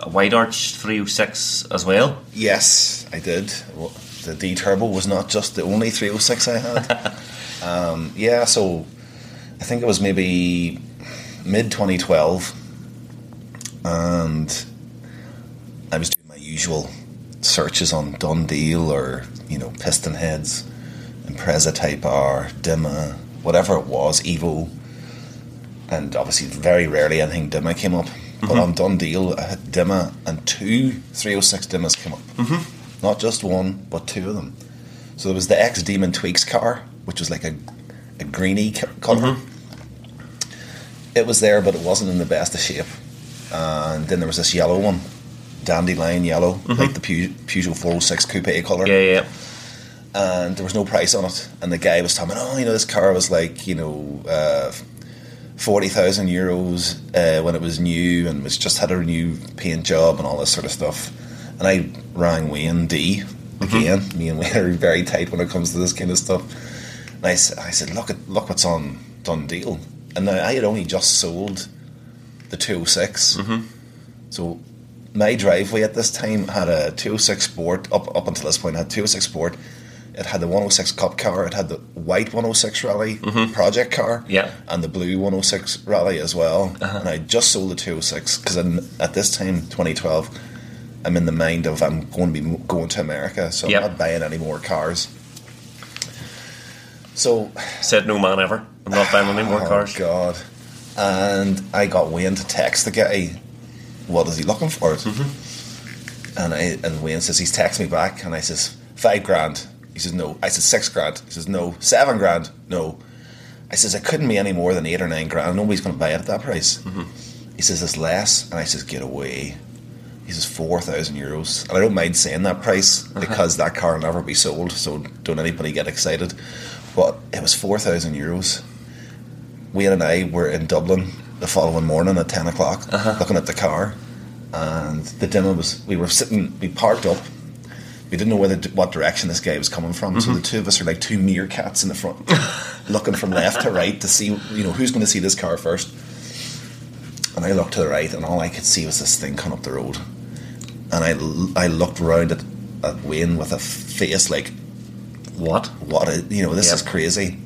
A: a wide arch 306 as well.
B: Yes, I did. Well, The D Turbo was not just the only 306 I had. um, yeah, so I think it was maybe mid 2012, and I was doing my usual searches on DoneDeal or you know PistonHeads, Impreza Type R, Dimma, whatever it was, Evo, and obviously very rarely anything Dimma came up. But mm-hmm. on DoneDeal, I had Dimma and two 306 Dimmas came up. Mm-hmm. Not just one, but two of them. So there was the ex Demon Tweaks car, which was like a, a greeny color. Mm-hmm. It was there, but it wasn't in the best of shape. And then there was this yellow one, dandelion yellow, like the Peugeot 406 coupe color
A: Yeah, yeah.
B: and there was no price on it. And the guy was telling me, oh, you know, this car was like, you know, uh, 40,000 euros uh, when it was new and was just had a new paint job and all this sort of stuff. And I rang Wayne D again. Me and Wayne are very tight when it comes to this kind of stuff. And I said, look at look what's on done deal. And now I had only just sold the 206. So my driveway at this time had a 206 Sport, up, up until this point, had 206 Sport. It had the 106 Cup car, it had the white 106 Rally project car,
A: Yeah.
B: and the blue 106 Rally as well. Uh-huh. And I just sold the 206 because in at this time, 2012, I'm in the mind of I'm going to be going to America, so
A: Yep.
B: I'm not buying any more cars. So
A: Said no man ever. I'm not buying any more
B: Oh,
A: cars.
B: God. And I got Wayne to text the guy, what is he looking for? Mm-hmm. And I and Wayne says he's texting me back, and I says five grand. He says no. I said six grand. He says no. Seven grand. No. I says it couldn't be any more than eight or nine grand. Nobody's going to buy it at that price. Mm-hmm. He says it's less, and I says get away. He says four thousand euros, and I don't mind saying that price uh-huh. because that car will never be sold. So don't anybody get excited. But it was four thousand euros. Wayne and I were in Dublin the following morning at ten o'clock, uh-huh. looking at the car, and the demo was. We were sitting. We parked up. We didn't know whether what direction this guy was coming from, so the mm-hmm. two of us are like two meerkats in the front, looking from left to right to see, you know, who's going to see this car first. And I looked to the right, and all I could see was this thing coming up the road. And I, I looked round at, at Wayne with a face like,
A: What?
B: what you know this
A: Yep.
B: is crazy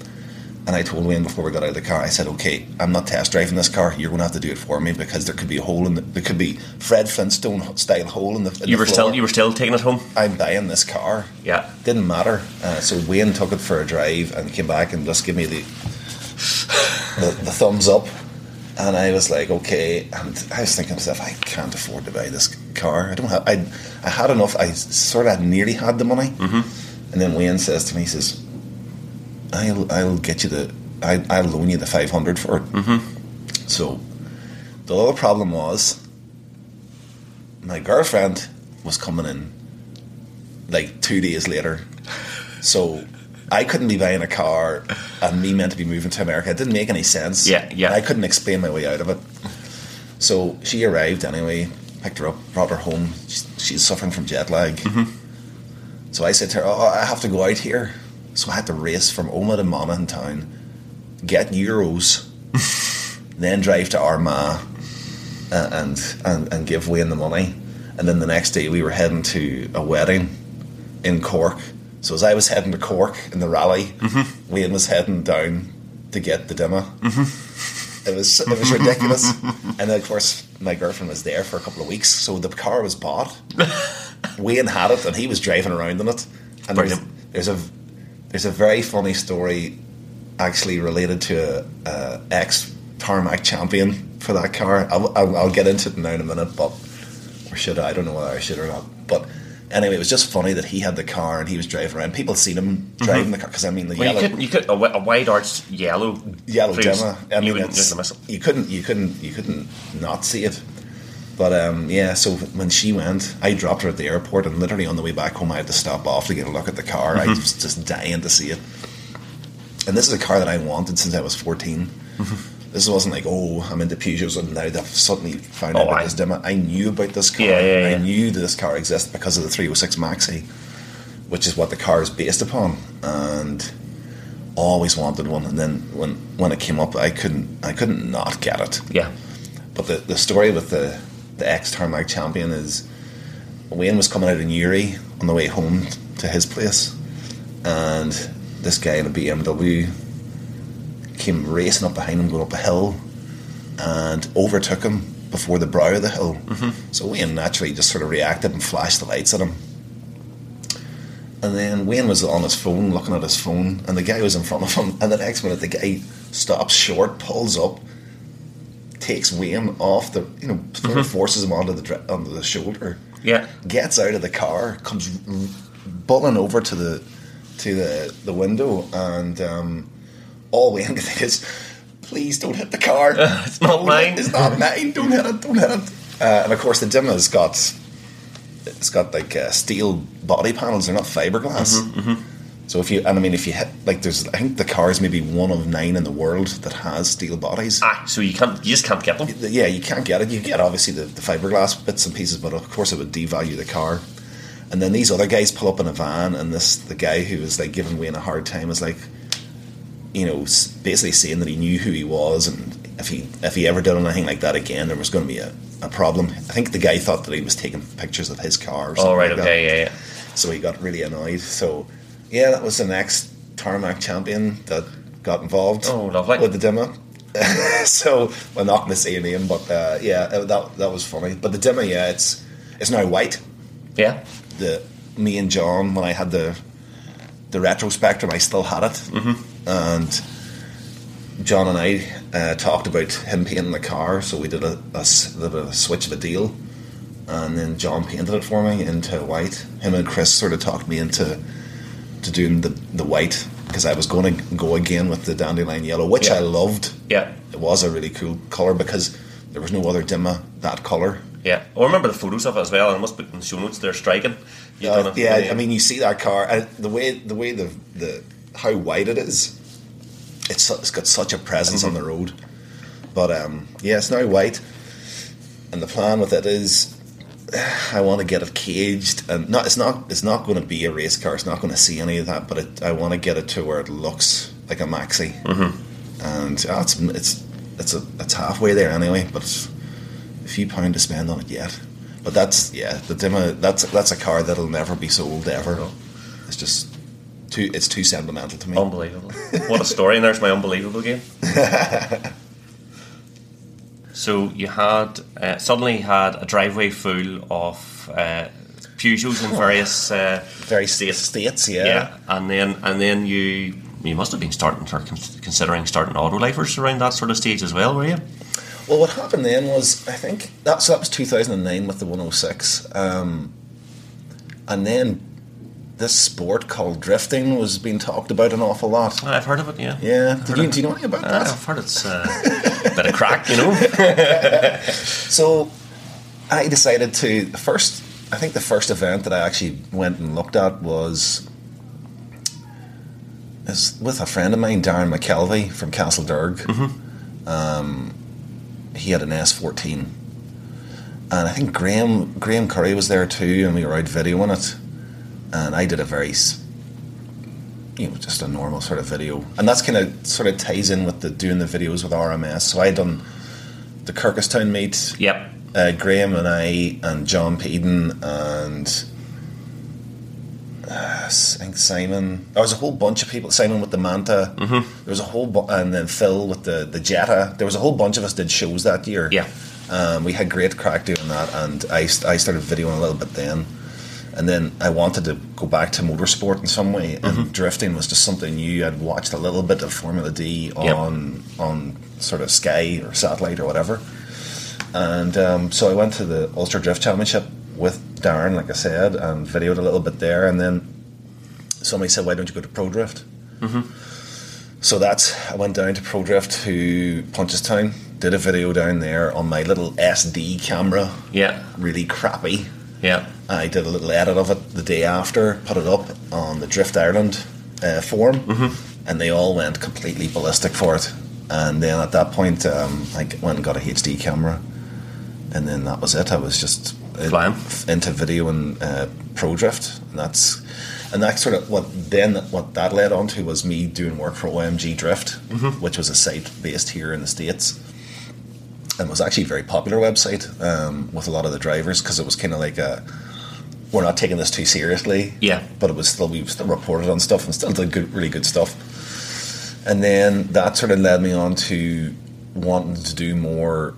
B: and I told Wayne before we got out of the car I said okay I'm not test driving this car you're going to have to do it for me because there could be a hole in the there could be Fred Flintstone style hole in the, in
A: You
B: the
A: were
B: floor.
A: still you were still taking it home.
B: I'm buying this car
A: Yeah.
B: didn't matter uh, so Wayne took it for a drive and came back and just gave me the the, the thumbs up and I was like okay and I was thinking to myself I can't afford to buy this car I don't have I, I had enough I sort of nearly had the money mm-hmm. and then Wayne says to me he says I'll I'll get you the I, I'll loan you the five hundred for it. Mm-hmm. So the other problem was my girlfriend was coming in like two days later, so I couldn't be buying a car and me meant to be moving to America. It didn't make any sense.
A: Yeah, yeah.
B: I couldn't explain my way out of it. So she arrived anyway, picked her up, brought her home. She's, she's suffering from jet lag.
A: Mm-hmm.
B: So I said to her, "Oh, I have to go out here." So I had to race from Omagh to Monaghan town, get euros, then drive to Armagh, uh, and, and and give Wayne the money. And then the next day we were heading to a wedding in Cork. So as I was heading to Cork in the rally, Wayne was heading down to get the Dimma. It was it was ridiculous. and then of course my girlfriend was there for a couple of weeks, so the car was bought. Wayne had it, and he was driving around in it. And there's, there's a there's a very funny story actually related to a, a ex tarmac champion for that car. I'll, I'll, I'll get into it now in a minute, but or should I? I don't know whether I should or not. But anyway, it was just funny that he had the car and he was driving around. People seen him driving the car because I mean the
A: Mm-hmm. Well,
B: yellow
A: you could you could a, a wide arch yellow
B: yellow Dimma. I mean, you couldn't, you couldn't, you couldn't not see it. But um, yeah, so when she went, I dropped her at the airport, and literally on the way back home, I had to stop off to get a look at the car.
A: Mm-hmm.
B: I was just dying to see it. And this is a car that I wanted since I was 14
A: Mm-hmm.
B: This wasn't like, oh, I'm into Peugeots, and now they've suddenly found
A: Oh,
B: out about
A: I-
B: this Dimma. I knew about this car.
A: Yeah, yeah, yeah.
B: I knew that this car existed because of the 306 Maxi, which is what the car is based upon, and always wanted one. And then when when it came up, I couldn't I couldn't not get it.
A: Yeah.
B: But the, the story with the the ex tarmac champion is Wayne was coming out of Newry on the way home to his place, and this guy in a BMW came racing up behind him, going up a hill, and overtook him before the brow of the hill. Mm-hmm. So Wayne naturally just sort of reacted and flashed the lights at him. And then Wayne was on his phone, looking at his phone, and the guy was in front of him. And the next minute, the guy stops short, pulls up, takes Wayne off the, you know, sort of forces him onto the onto the shoulder,
A: Yeah.
B: gets out of the car, comes bulling over to the to the the window, and um, all Wayne can think is, "Please don't hit the car.
A: It's not
B: Don't
A: mine."
B: hit- It's not mine. Don't hit it. Don't hit it." Uh, and of course, the Dimma's got it's got like uh, steel body panels. They're not fiberglass.
A: Mm-hmm,
B: So if you, and I mean, if you hit like, there's I think the car is maybe one of nine in the world that has steel bodies.
A: Ah, so you can't you just can't get them.
B: Yeah, you can't get it. You get obviously the, the fiberglass bits and pieces, but of course it would devalue the car. And then these other guys pull up in a van, and this the guy who was like giving Wayne a hard time is like, you know, basically saying that he knew who he was, and if he if he ever did anything like that again, there was going to be a, a problem. I think the guy thought that he was taking pictures of his car. Or something
A: Oh, right.
B: like.
A: Okay. Yeah. Yeah.
B: So he got really annoyed. So yeah, that was the next tarmac champion that got involved.
A: Oh, lovely.
B: With the Dimma. so we're not going to say a name, but uh, yeah, uh, that that was funny. But the Dimma, yeah, it's it's now white.
A: Yeah.
B: The me and John, when I had the the retro Spectrum, I still had it, mm-hmm. and John and I uh, talked about him painting the car. So we did a, a did a switch of a deal, and then John painted it for me into white. Him and Chris sort of talked me into to doing the the white because I was going to go again with the dandelion yellow, which
A: Yeah.
B: I loved.
A: Yeah.
B: It was a really cool color because there was no other Dimma that color.
A: Yeah. I remember the photos of it as well, and it must be in the show notes. They're striking.
B: Uh,
A: it.
B: yeah, I mean, you see that car, and the way the way the the how wide it's it's got such a presence on the road. But um, yeah, it's now white, and the plan with it is, I want to get it caged, and not it's not it's not going to be a race car. It's not going to see any of that, but it, I want to get it to where it looks like a maxi, mm-hmm. and uh, it's it's it's a, it's halfway there anyway. But it's a few pound to spend on it yet. But that's yeah, the Dimma. That's that's a car that'll never be sold ever. It's just too. It's too sentimental to me.
A: Unbelievable. what a story, and there's my unbelievable game. so you had uh, suddenly had a driveway full of uh, Peugeots in various uh,
B: Very
A: states.
B: states,
A: Yeah.
B: yeah.
A: and then and then you you must have been starting or considering starting autolifers around that sort of stage as well, were you?
B: Well, what happened then was I think that so that was two thousand and nine with the one hundred six, um, and then this sport called drifting was being talked about an awful lot.
A: I've heard of it. Yeah.
B: Yeah, did you, do you know anything about
A: Uh,
B: that?
A: I've heard it's uh, a bit of crack, you know.
B: So I decided to the first. I think the first event that I actually went and looked at was is with a friend of mine, Darren McKelvey from Castle Um, he had an S14, and I think Graham Graham Curry was there too, and we were out videoing it, and I did a very, you know, just a normal sort of video, and that's kind of sort of ties in with the doing the videos with RMS. So I done the Kirkistown meet,
A: Yep.
B: uh, Graham and I and John Peden and uh, I think Simon. There was a whole bunch of people. Simon with the Manta. Mm-hmm. There was a whole bu- and then Phil with the the Jetta. There was a whole bunch of us did shows that year.
A: Yeah.
B: Um, we had great crack doing that, and I, I started videoing a little bit then. And then I wanted to go back to motorsport in some way, and drifting was just something new. I'd watched a little bit of Formula D
A: Yep.
B: on on sort of Sky or satellite or whatever, and um, so I went to the Ulster Drift Championship with Darren, like I said, and videoed a little bit there. And then somebody said, "Why don't you go to Pro Drift?" So that's I went down to Pro Drift to Punchestown, did a video down there on my little SD camera,
A: Yeah.
B: really crappy.
A: Yeah.
B: I did a little edit of it the day after, put it up on the Drift Ireland uh, forum, and they all went completely ballistic for it. And then at that point, um, I went and got a HD camera, and then that was it. I was just uh,
A: Flying.
B: into video and uh, pro drift, and that's and that's sort of what then what that led on to was me doing work for OMG Drift, which was a site based here in the states and was actually a very popular website um, with a lot of the drivers because it was kind of like a we're not taking this too seriously.
A: Yeah.
B: But it was still we still reported on stuff and still did good, really good stuff. And then that sort of led me on to wanting to do more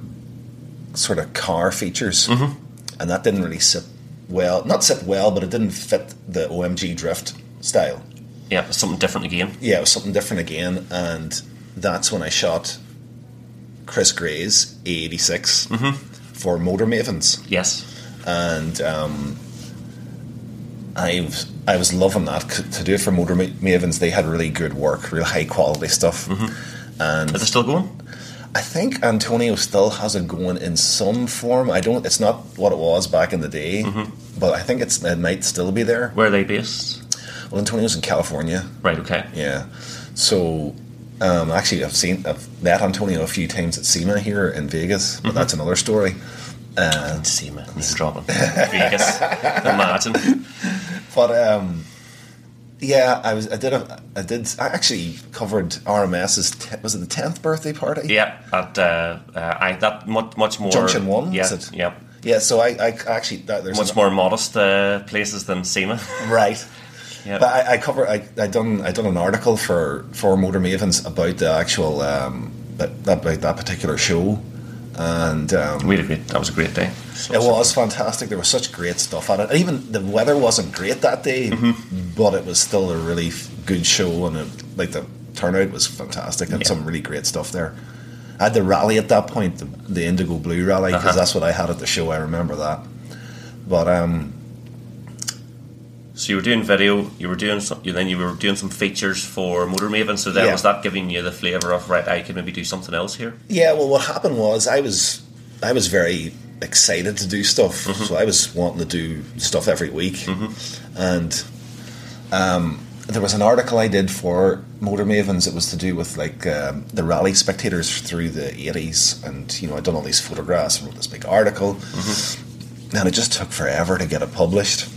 B: sort of car features, and that didn't really sit well. Not sit well, but it didn't fit the OMG drift style.
A: Yeah. It's something different again.
B: Yeah, it was something different again, and that's when I shot Chris Gray's AE86 for Motor Mavens,
A: Yes.
B: and um, I've I was loving that to do it for Motor Mavens. They had really good work, real high quality stuff, and
A: Is it still going?
B: I think Antonio still has it going in some form. I don't. It's not what it was back in the day, but I think it's it might still be there.
A: Where are they based?
B: Well, Antonio's in California.
A: Right. Okay.
B: Yeah. So, um, actually, I've seen I've met Antonio a few times at SEMA here in Vegas, but that's another story. Uh.
A: He's dropping. Vegas. Imagine.
B: But um, yeah, I was I did a I did I actually covered RMS's te- was it the tenth birthday party?
A: Yeah. At uh, uh, I that much much more
B: Junction One,
A: Yeah. Yeah.
B: Yeah. So I, I actually that, there's
A: Much
B: an-
A: more modest uh, places than SEMA.
B: right.
A: Yeah.
B: But I, I cover I, I done I done an article for for Motor Mavens about the actual um, that, that about that particular show, and um,
A: we had a great. That was a great day. So-
B: It was fantastic. There was such great stuff on it. And even the weather wasn't great that day, but it was still a really good show, and it, like the turnout was fantastic, and
A: Yeah.
B: some really great stuff there. I had the rally at that point, the, the Indigo Blue rally, because
A: Uh-huh.
B: that's what I had at the show. I remember that. But um,
A: So you were doing video, you were doing some, you then you were doing some features for Motor Maven. So then
B: Yeah.
A: was that giving you the flavour of right? I could maybe do something else here.
B: yeah, well, what happened was I was I was very excited to do stuff, so I was wanting to do stuff every week, and um, there was an article I did for Motor Mavens. It was to do with like um, the rally spectators through the eighties, and you know I'd done all these photographs and wrote this big article, and it just took forever to get it published.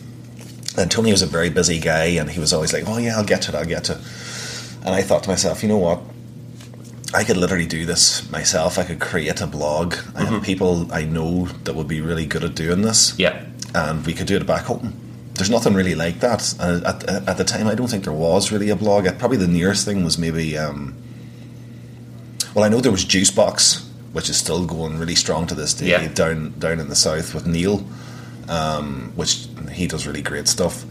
B: And Tony was a very busy guy, and he was always like, "Oh yeah, I'll get to it, I'll get to." it." And I thought to myself, you know what? I could literally do this myself. I could create a blog. I have people I know that would be really good at doing this
A: Yeah,
B: and we could do it back home. There's nothing really like that. And at, at the time, I don't think there was really a blog. Uh, Probably the nearest thing was maybe. Um, well, I know there was Juicebox, which is still going really strong to this day
A: Yeah.
B: down down in the south with Neil, um, which he does really great stuff.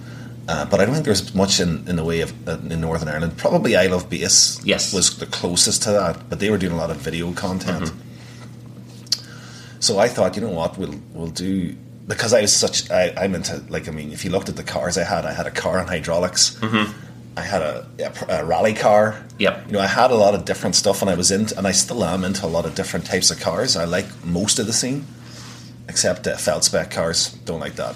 B: Uh, but I don't think there's much in, in the way of uh, in Northern Ireland. Probably I Love Bass
A: Yes.
B: was the closest to that, but they were doing a lot of video content.
A: Mm-hmm.
B: So I thought, you know what, we'll we'll do because I was such I, I'm into like I mean, if you looked at the cars I had, I had a car on hydraulics, I had a, a, a rally car.
A: Mm-hmm. Yep.
B: You know, I had a lot of different stuff, and I was into, and I still am into a lot of different types of cars. I like most of the scene, except uh, felt spec cars. Don't like that.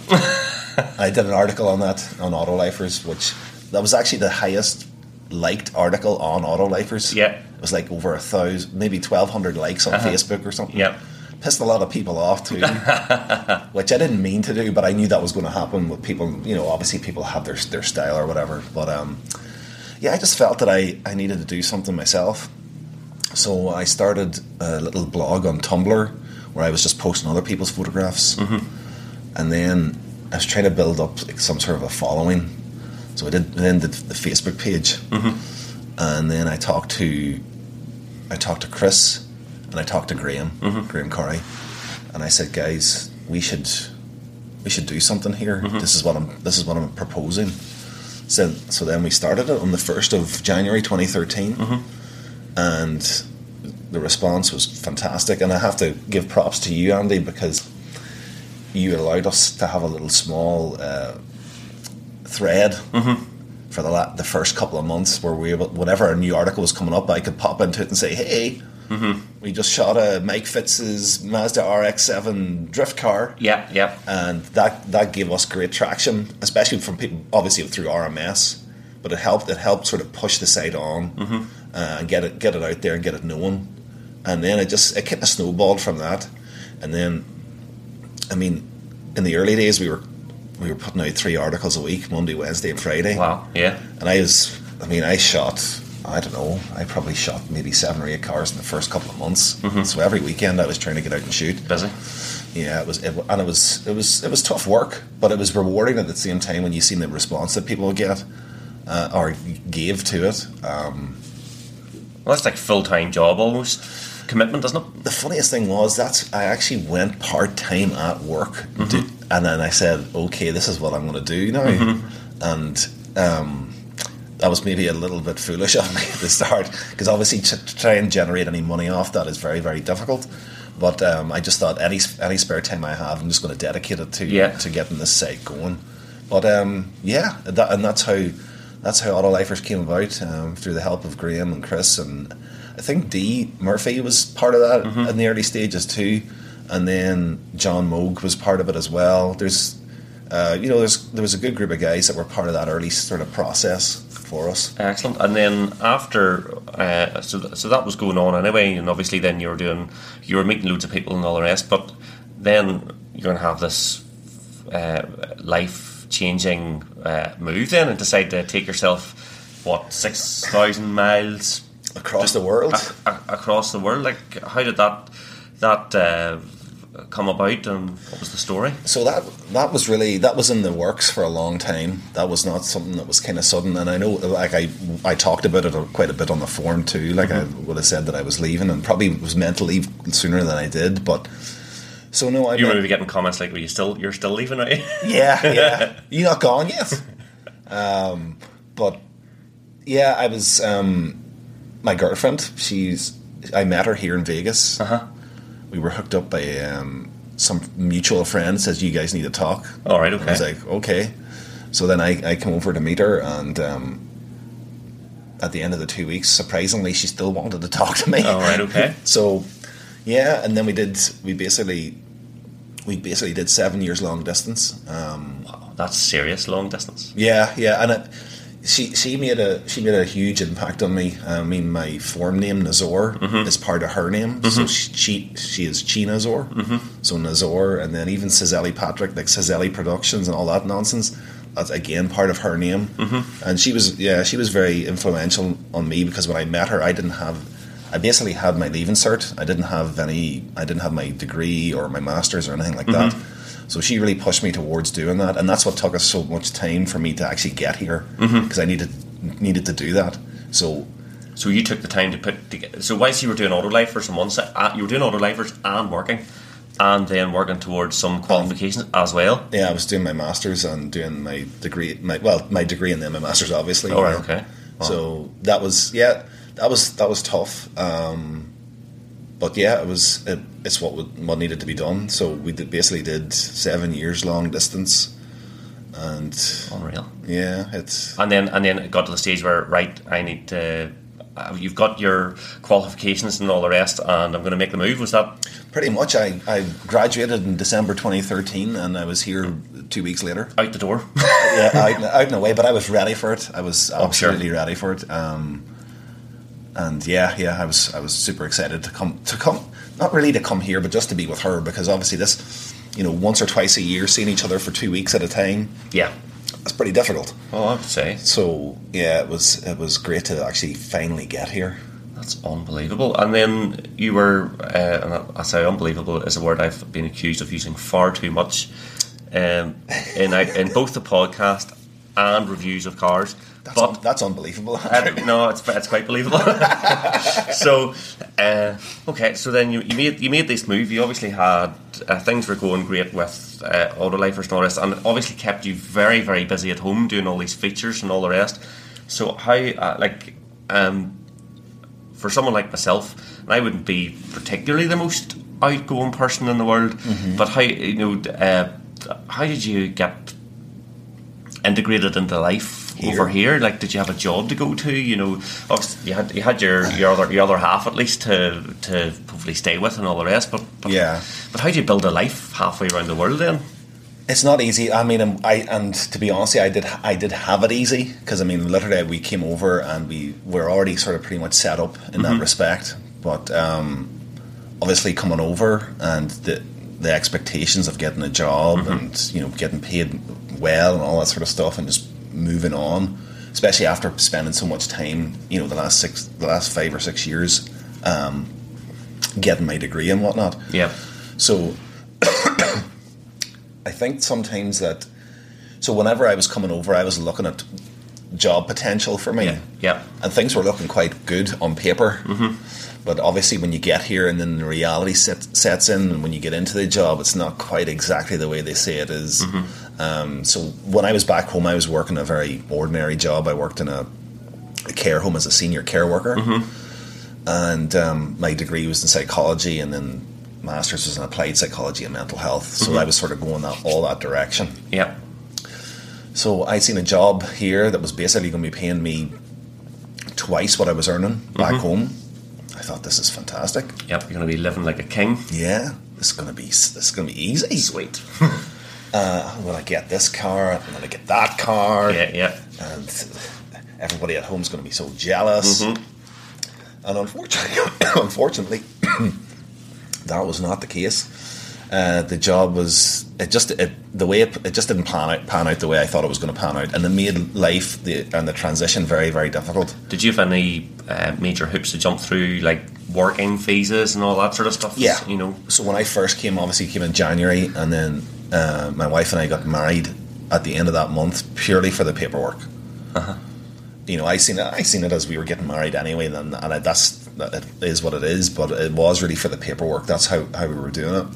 B: I did an article on that on Autolifers, which that was actually the highest liked article on Autolifers.
A: Yeah.
B: it was like over a thousand, maybe twelve hundred likes on
A: Uh-huh.
B: Facebook or something.
A: Yeah.
B: pissed a lot of people off too, which I didn't mean to do, but I knew that was going to happen with people. You know, obviously people have their their style or whatever, but um, yeah, I just felt that I I needed to do something myself. So I started a little blog on Tumblr where I was just posting other people's photographs, mm-hmm. and then I was trying to build up like, some sort of a following. So I did then did the Facebook page, mm-hmm. and then I talked to I talked to Chris and I talked to Graham mm-hmm. Graham Curry, and I said, guys, we should we should do something here. This is what I'm this is what I'm proposing. So so then we started it on the first of January 2013, and the response was fantastic. And I have to give props to you, Andy, because you allowed us to have a little small uh, thread for the la- the first couple of months where we able, whenever a new article was coming up, I could pop into it and say, "Hey, we just shot a Mike Fitz's Mazda RX-7 drift car."
A: Yeah, yeah.
B: and that that gave us great traction, especially from people obviously through RMS. But it helped. It helped sort of push the site on uh, and get it get it out there and get it known. And then it just it kind of snowballed from that. And then, I mean, in the early days we were we were putting out three articles a week, Monday, Wednesday, and Friday.
A: Wow. Yeah.
B: And I was, I mean, I shot, I don't know, I probably shot maybe seven or eight cars in the first couple of months. So every weekend I was trying to get out and shoot.
A: Busy.
B: Yeah, it was, it, and it was, it was, it was tough work, but it was rewarding at the same time when you seen the response that people get uh, or gave to it. Um,
A: Well, that's like full time job almost commitment, isn't it?
B: the funniest thing was that I actually went part time at work, do, and then I said, "Okay, this is what I'm going to do now," and um, that was maybe a little bit foolish of me at the start because obviously to, to try and generate any money off that is very very difficult. But um, I just thought any any spare time I have, I'm just going to dedicate it to
A: Yeah.
B: to getting this site going. But um, yeah, that, and that's how that's how Auto Lifers came about um, through the help of Graham and Chris and I think Dee Murphy was part of that in the early stages too, and then John Moog was part of it as well. There's uh, you know there's there was a good group of guys that were part of that early sort of process for us.
A: Excellent. And then after, uh, so th- so that was going on anyway, and obviously then you were doing, you were meeting loads of people and all the rest. But then you're going to have this uh, life changing uh, move then, and decide to take yourself what six thousand miles
B: Across the world,
A: a- a- across the world. Like, how did that that uh, come about, and what was the story?
B: so that that was really that was in the works for a long time. That was not something that was kind of sudden. And I know, like I I talked about it quite a bit on the forum too. Like I would have said that I was leaving, and probably was meant to leave sooner than I did. But so no, I
A: You maybe getting comments like, "Were you still you're still leaving, are you?"
B: yeah, yeah. You're not gone yet? Um, but yeah, I was. Um, my girlfriend. She's. I met her here in Vegas.
A: Uh huh.
B: We were hooked up by um, some mutual friend. Says you guys need to talk.
A: All right. Okay.
B: I was like, okay. So then I, I come over to meet her, and um, at the end of the two weeks, surprisingly, she still wanted to talk to me.
A: All right. Okay.
B: So, yeah, and then we did. We basically, we basically did seven years long distance. Um,
A: Wow, that's serious long distance.
B: yeah, yeah, and it, she she made a she made a huge impact on me. I mean, my form name Nazor mm-hmm. is part of her name, so mm-hmm. she she, she is Chi Nazor. Mm-hmm. So Nazor, and then even Cizeli Patrick, like Cizeli Productions and all that nonsense. That's again part of her name, and she was yeah she was very influential on me because when I met her, I didn't have. I basically had my leaving cert. I didn't have any. I didn't have my degree or my masters or anything like that. So she really pushed me towards doing that, and that's what took us so much time for me to actually get here because I needed needed to do that. So
A: So you took the time to put together. So whilst you were doing autolifers on one side, uh, you were doing auto autolifers and working, and then working towards some qualifications as well.
B: yeah, I was doing my masters and doing my degree. My well, my degree and then my masters, obviously.
A: All right.
B: Yeah.
A: Okay. Wow.
B: So that was yeah, that was that was tough. Um, but yeah, it was it, it's what would, what needed to be done. So we did, basically did seven years long distance, and
A: Unreal.
B: yeah, it's
A: And then and then it got to the stage where right, I need to. Uh, you've got your qualifications and all the rest, and I'm going to make the move. Was that
B: pretty much. I I graduated in December 2013, and I was here two weeks later.
A: out the door?
B: yeah, out, out and away, but I was ready for it. I was
A: Oh, sure.
B: absolutely ready for it. Um, and yeah, yeah, I was I was super excited to come to come not really to come here, but just to be with her because obviously this, you know, once or twice a year, seeing each other for two weeks at a time,
A: Yeah.
B: that's pretty difficult.
A: Oh, I would say
B: So yeah, it was it was great to actually finally get here.
A: that's unbelievable. And then you were, uh, and I- I say unbelievable is a word I've been accused of using far too much um, in in both the podcast and reviews of cars.
B: That's,
A: but
B: un- that's unbelievable.
A: Uh, no, it's it's quite believable. so, uh, okay, so then you, you made you made this move. You obviously had uh, things were going great with uh, Autolifers and all this, and it obviously kept you very very busy at home doing all these features and all the rest. So how uh, like um, for someone like myself, and I wouldn't be particularly the most outgoing person in the world, but how you know uh, how did you get integrated into life
B: Here.
A: over here? Like, did you have a job to go to? You know, obviously you had you had your your other your other half at least to to hopefully stay with and all the rest. But, but
B: Yeah.
A: but how do you build a life halfway around the world then?
B: It's not easy. I mean, um, I and to be honest, I did I did have it easy because I mean, literally, we came over and we were already sort of pretty much set up in that respect. But um, obviously, coming over and the the expectations of getting a job and you know getting paid well and all that sort of stuff, and just moving on, especially after spending so much time, you know, the last six, the last five or six years, um, getting my degree and whatnot.
A: Yeah,
B: So I think sometimes that so whenever I was coming over, I was looking at job potential for me,
A: yeah, yeah.
B: and things were looking quite good on paper. Mm-hmm. But obviously, when you get here and then the reality set, sets in, and when you get into the job, it's not quite exactly the way they say it is. Um, so when I was back home, I was working a very ordinary job. I worked in a, a care home as a senior care worker, and um, my degree was in psychology, and then master's was in applied psychology and mental health. So I was sort of going that all that direction.
A: Yeah,
B: So I seen a job here that was basically going to be paying me twice what I was earning back home. I thought this is fantastic.
A: yep. You're going to be living like a king.
B: Yeah, this is going to be this is going to be easy.
A: Sweet.
B: I'm going to get this car. I'm going to get that car.
A: yeah, yeah.
B: and everybody at home is going to be so jealous. Mm-hmm. And unfortunately, unfortunately, that was not the case. Uh, the job was it just it, the way it, it just didn't pan out, pan out the way I thought it was going to pan out, and it made life the, and the transition very very difficult.
A: Did you have any uh, major hoops to jump through, like working visas and all that sort of stuff?
B: Yeah,
A: you know.
B: So when I first came, obviously came in January, and then uh, my wife and I got married at the end of that month purely for the paperwork. You know, I seen it. I seen it as we were getting married anyway. Then, and I, that's that it is what it is. But it was really for the paperwork. That's how, how we were doing it.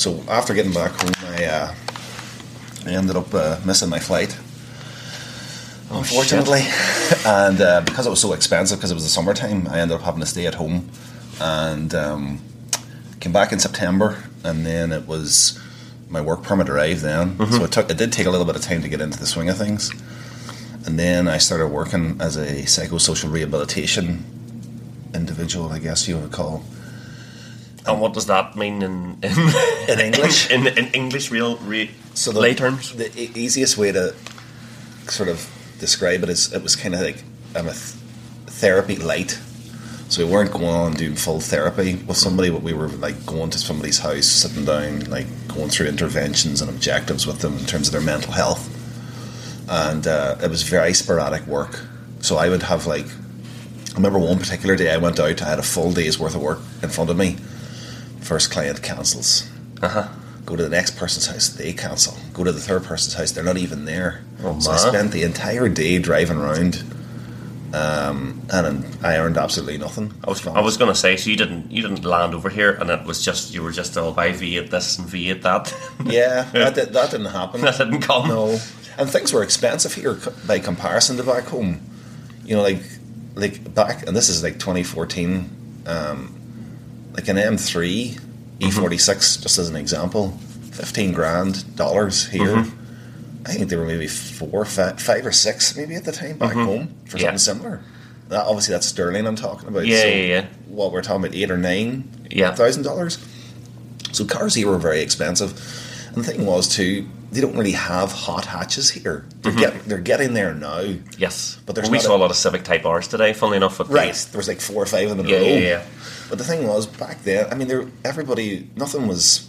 B: So after getting back home, I uh, I ended up uh, missing my flight. Unfortunately, and uh, because it was so expensive, because it was the summertime, I ended up having to stay at home, and um, came back in September, and then it was my work permit arrived then. So it took it did take a little bit of time to get into the swing of things, and then I started working as a psychosocial rehabilitation individual, I guess you would call.
A: And what does that mean in in,
B: In English?
A: In, in English, real, re,
B: So
A: lay terms.
B: the easiest way to sort of describe it is it was kind of like um, a th- therapy light. So we weren't going on doing full therapy with somebody, but we were like going to somebody's house, sitting down, like going through interventions and objectives with them in terms of their mental health. And uh, it was very sporadic work. So I would have like, I remember one particular day I went out, I had a full day's worth of work in front of me. First client cancels.
A: Uh-huh.
B: Go to the next person's house, they cancel. Go to the third person's house, they're not even there.
A: Oh,
B: so I spent the entire day driving around, um, and I earned absolutely nothing.
A: I was, I was going to say, so you didn't you didn't land over here, and it was just you were just all by V8 this and V8 that.
B: yeah, that, did, that didn't happen.
A: that didn't come.
B: No, and things were expensive here by comparison to back home. You know, like like back, and this is like 2014. Um, like an M3 mm-hmm. E46, just as an example, 15 grand dollars here. Mm-hmm. I think they were maybe four, five, five or six, maybe at the time back mm-hmm. home for
A: Yeah.
B: something similar. That, obviously, that's sterling I'm talking about.
A: Yeah, yeah, yeah.
B: What we're talking about, eight or nine
A: Yeah.
B: thousand dollars. So cars here were very expensive, And the thing was too, they don't really have hot hatches here. They're, get, they're getting there now.
A: Yes,
B: But there's
A: Well, we saw
B: a-
A: lot of Civic Type R's today. Funnily enough, with
B: Right, there was like four or five of them in
A: Yeah,
B: a row.
A: yeah, yeah.
B: But the thing was, back then, I mean, there everybody, nothing was.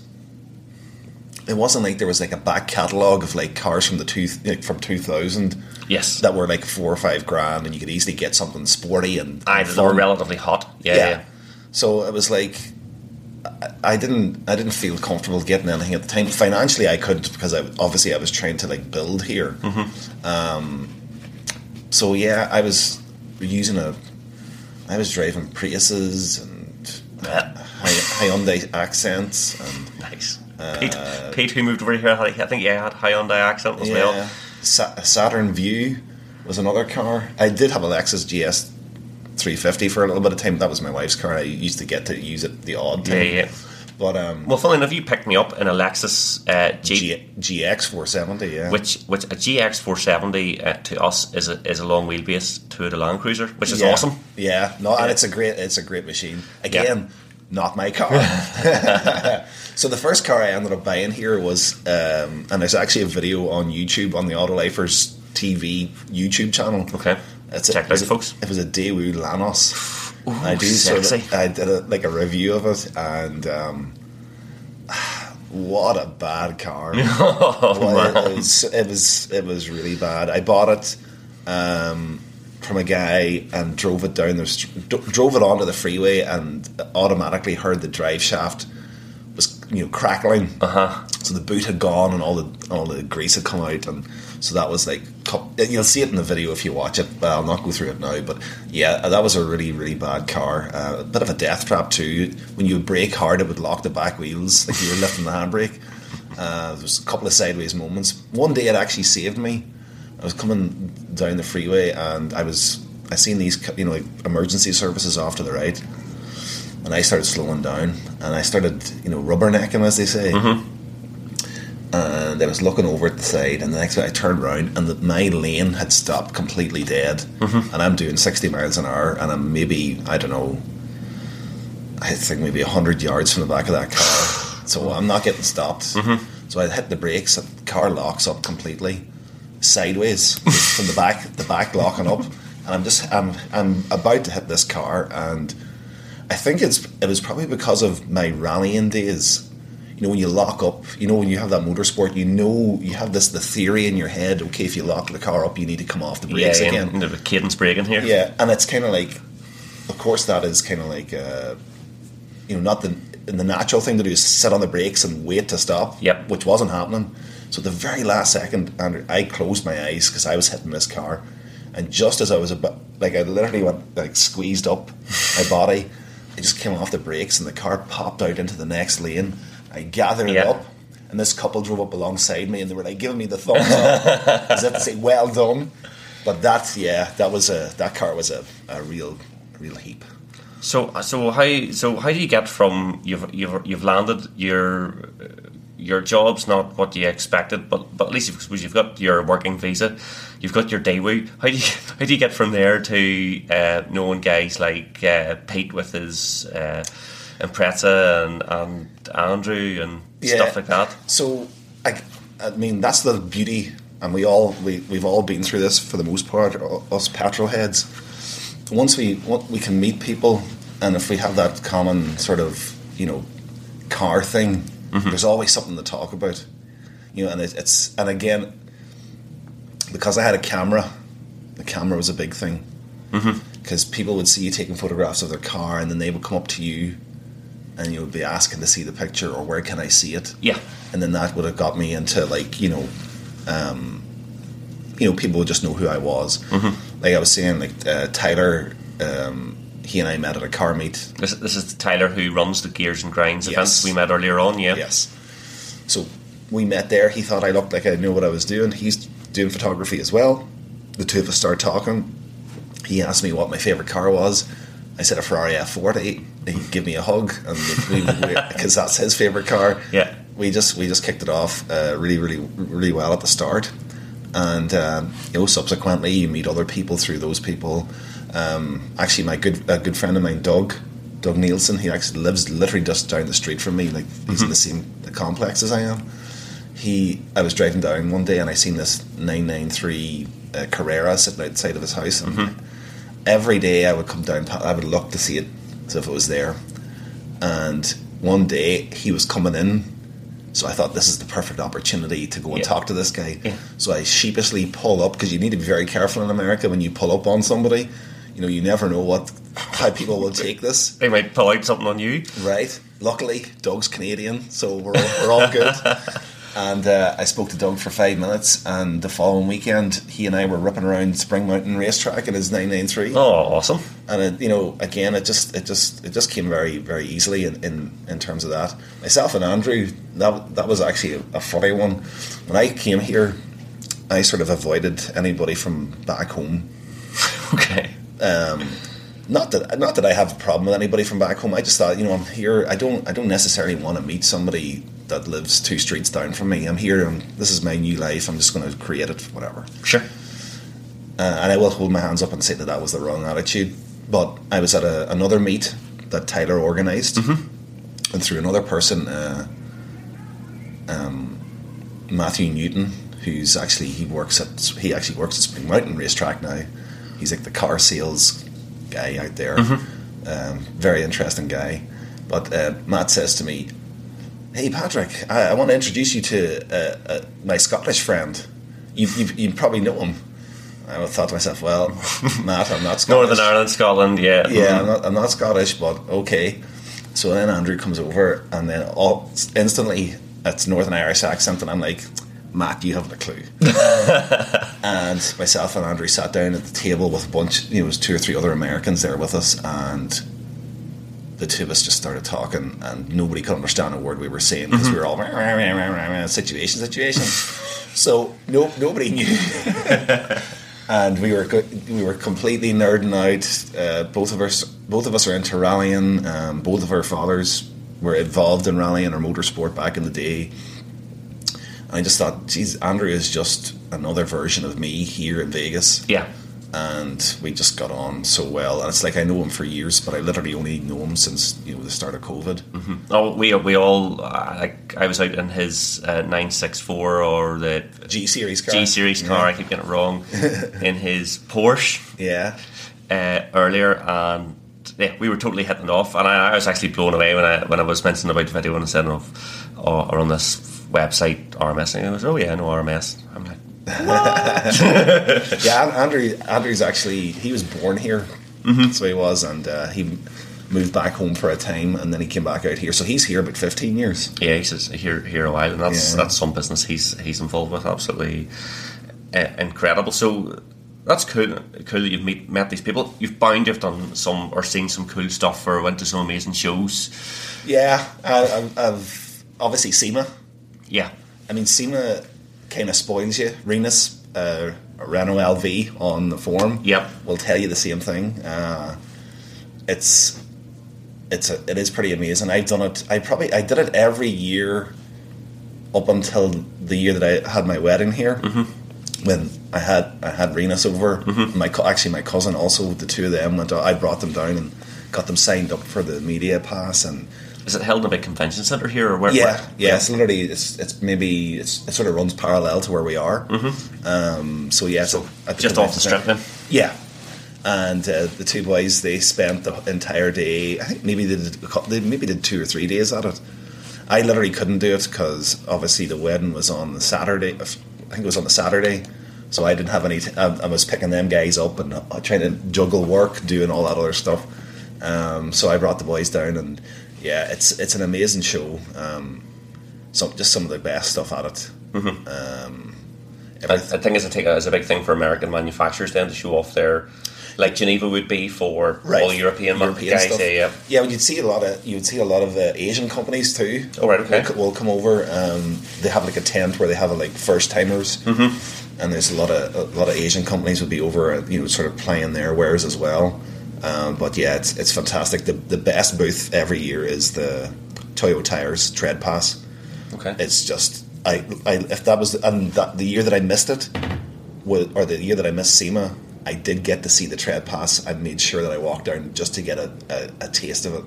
B: It wasn't like there was like a back catalogue of like cars from the two like from two thousand
A: yes,
B: that were like four or five grand, and you could easily get something sporty and,
A: I they were relatively hot. Yeah, yeah.
B: So it was like I, didn't I didn't feel comfortable getting anything at the time. Financially, I couldn't because I obviously I was trying to like build here.
A: Mm-hmm.
B: Um, so yeah, I was using a I was driving Priuses and
A: Yeah.
B: Uh, Hyundai accents and
A: Nice. Uh, Pete, Pete, who moved over here, I think yeah, had Hyundai accent as
B: yeah,
A: well.
B: Sa- uh, Saturn Vue was another car. I did have a Lexus GS 350 for a little bit of time. That was my wife's car. I used to get to use it the odd
A: Yeah,
B: time.
A: yeah.
B: But um,
A: Well, funnily enough, you picked me up in a Lexus uh, Jeep,
B: G- GX 470, yeah.
A: which which a GX 470 uh, to us is a is a long wheelbase to the Land Cruiser, which is
B: yeah.
A: awesome.
B: Yeah, no, and it's a great, it's a great machine. Again, not my car. so the first car I ended up buying here was, um, and there's actually a video on YouTube on the Auto Autolifers TV YouTube channel.
A: Okay.
B: It's a,
A: Check it
B: was
A: out,
B: a-
A: folks.
B: It was a Daewoo Lanos.
A: Ooh,
B: I do sort
A: sexy.
B: of, I did a, like a review of it, and um, what a bad car!
A: Oh,
B: Well,
A: man.
B: it, was, it was it was really bad. I bought it um, from a guy and drove it down the drove it onto the freeway and automatically heard the drive shaft was you know crackling.
A: Uh huh.
B: So the boot had gone and all the all the grease had come out, and so that was like you'll see it in the video if you watch it. But I'll not go through it now. But yeah, that was a really really bad car. Uh, a bit of a death trap too. When you brake hard, it would lock the back wheels like you were lifting the handbrake. Uh, there was a couple of sideways moments. One day it actually saved me. I was coming down the freeway and I was I seen these you know like emergency services off to the right, and I started slowing down and I started you know rubbernecking as they say. Uh, and I was looking over at the side, and the next way I turned around, and the, my lane had stopped completely dead. Mm-hmm. And I'm doing 60 miles an hour, and I'm maybe, I don't know, I think maybe 100 yards from the back of that car. so I'm not getting stopped. Mm-hmm. So I hit the brakes, and the car locks up completely sideways from the back, the back locking up. And I'm just, I'm, I'm about to hit this car, and I think it's, it was probably because of my rallying days you know when you lock up you know when you have that motorsport you know you have this the theory in your head okay if you lock the car up you need to come off the brakes
A: yeah.
B: again
A: The cadence braking here.
B: yeah and it's kind of like of course that is kind of like uh, you know not the the natural thing to do is sit on the brakes and wait to stop
A: Yep.
B: which wasn't happening so the very last second Andrew, I closed my eyes because I was hitting this car and just as I was about like I literally went like squeezed up my body I just came off the brakes and the car popped out into the next lane I gathered it up and this couple drove up alongside me and they were like giving me the thumbs up. As if to say well done. But that yeah that was a that car was a, a real real heap.
A: So, so how so how do you get from you've you've you've landed your your job's not what you expected, but but at least you've, you've got your working visa, you've got your Daewoo. How do you how do you get from there to uh, knowing guys like uh, Pete with his uh, Impreza and and Andrew and stuff like that?
B: So, I, I mean, that's the beauty, and we all we we've all been through this for the most part. Us petrol heads. Once we we can meet people, and if we have that common sort of you know car thing, mm-hmm. there's always something to talk about. You know, and it, it's and again because I had a camera, the camera was a big thing mm-hmm. because people would see you taking photographs of their car, and then they would come up to you, and you would be asking to see the picture or where can I see it
A: Yeah,
B: and then that would have got me into like you know, um, you know, people would just know who I was.
A: Mm-hmm.
B: Like I was saying, like uh, Tyler, um, he and I met at a car meet.
A: this this is Tyler who runs the Gears and Grinds
B: Yes.
A: events we met earlier on. Yeah,
B: Yes. So we met there. He thought I looked like I knew what I was doing. He's doing photography as well. The two of us started talking. He asked me what my favorite car was. I said a Ferrari F40. He gave me a hug, and because that's his favorite car.
A: Yeah.
B: we just we just kicked it off uh, really really really well at the start, and um, you know subsequently you meet other people through those people. Um, actually, my good a good friend of mine, Doug Doug Nielsen, he actually lives literally just down the street from me. Like he's in the same complex as I am. he, I was driving down one day and I seen this 993 uh, Carrera sitting outside of his house, and every day I would come down, I would look to see it as if it was there. And one day he was coming in, so I thought this is the perfect opportunity to go and
A: Yeah.
B: talk to this guy.
A: Yeah.
B: So I sheepishly pull up because you need to be very careful in America when you pull up on somebody. You know, you never know what how people will take this.
A: They might pull out something on you.
B: Right. Luckily, Doug's Canadian, so we're all, we're all good. and uh, I spoke to Doug for five minutes, and the following weekend, he and I were ripping around Spring Mountain Racetrack in his 993.
A: Oh, awesome.
B: And it, you know, again, it just it just it just came very very easily in, in, in terms of that. Myself and Andrew, that that was actually a, a funny one. When I came here, I sort of avoided anybody from back home
A: Okay.
B: Not that not that I have a problem with anybody from back home. I just thought, you know, I'm here. I don't I don't necessarily want to meet somebody that lives two streets down from me. I'm here. and this is my new life. I'm just going to create it, whatever.
A: Sure.
B: Uh, and I will hold my hands up and say that that was the wrong attitude. But I was at a, another meet that Tyler organized and through another person, uh, um, Matthew Newton, who's actually he works at he actually works at Spring Mountain Racetrack now. He's like the car sales guy out there. Um, very interesting guy. But uh, Matt says to me, "Hey Patrick, I, I want to introduce you to uh, uh, my Scottish friend. You, you you probably know him." I thought to myself, "Well, Matt, I'm not Scottish."
A: Northern Ireland, Scotland, yeah.
B: Yeah, I'm not, I'm not Scottish, but okay. So then Andrew comes over, and then all instantly it's Northern Irish accent, and I'm like, Matt, you haven't a clue. and myself and Andrew sat down at the table with a bunch, you know, it was two or three other Americans there with us, and the two of us just started talking, and nobody could understand a word we were saying because we were all "Rah, rah, rah, rah, situation, situation. so no, nobody knew. and we were we were completely nerding out. Uh, both of us, both of us are into rallying. Um, both of our fathers were involved in rallying or motorsport back in the day. I just thought, geez, Andrew is just another version of me here in Vegas,
A: Yeah.
B: and we just got on so well. And it's like I know him for years, but I literally only know him since you know the start of COVID.
A: Oh, we we all uh, like I was out in his uh, nine six four or the
B: G series car,
A: G series car. I keep getting it wrong. in his Porsche
B: Yeah,
A: uh, earlier, and yeah, we were totally hitting it off. And I, I was actually blown away when I when I was mentioning about the video and said of or, or on this website RMS. And I was oh yeah, no RMS. I'm like
B: yeah. Andrew, Andrew's actually he was born here, so he was, and uh, he moved back home for a time, and then he came back out here. So he's here about fifteen years.
A: yeah, he's here here a while, and that's
B: Yeah.
A: that's some business he's he's involved with. Absolutely uh, incredible. So. That's cool. Cool that you've meet, met these people. You've bound you've done some or seen some cool stuff or went to some amazing shows.
B: Yeah, I, I've, I've obviously SEMA.
A: Yeah,
B: I mean, SEMA kind of spoils you. Renus, uh, Renault LV on the forum,
A: Yep.
B: will tell you the same thing. Uh, it's it's a, it is pretty amazing. I've done it. I probably I did it every year up until the year that I had my wedding here. When I had I had Renus over, my co- actually my cousin also. The two of them went. I brought them down and got them signed up for the media pass and.
A: Is it held in a big convention center here or where?
B: Yeah,
A: where-
B: yeah. It's literally it's it's maybe it's it sort of runs parallel to where we are. Mm-hmm. Um, so yeah, so
A: just off the strip then.
B: Yeah, and uh, the two boys they spent the entire day. I think maybe they did they maybe did two or three days at it. I literally couldn't do it because obviously the wedding was on the Saturday. I think it was on the Saturday. So I didn't have any. T- I, I was picking them guys up and uh, trying to juggle work, doing all that other stuff. Um, so I brought the boys down, and yeah, it's it's an amazing show. Um, some just some of the best stuff at it. Um,
A: I, I think it's a, take, it's a big thing for American manufacturers then to show off their, like Geneva would be for
B: Right.
A: all European, ma- guys.
B: stuff.
A: Yeah, yeah.
B: yeah. well, you'd see a lot of you'd see a lot of uh, Asian companies too.
A: Oh, right, okay.
B: Will, will come over. Um, they have like a tent where they have a, like first timers, mm-hmm. and there's a lot of a lot of Asian companies would be over, uh, you know, sort of playing their wares as well. Um, but yeah, it's it's fantastic. The the best booth every year is the Toyo Tires Tread Pass.
A: Okay.
B: It's just I, I if that was and that, the year that I missed it, or the year that I missed SEMA, I did get to see the tread pass. I made sure that I walked down just to get a, a, a taste of it.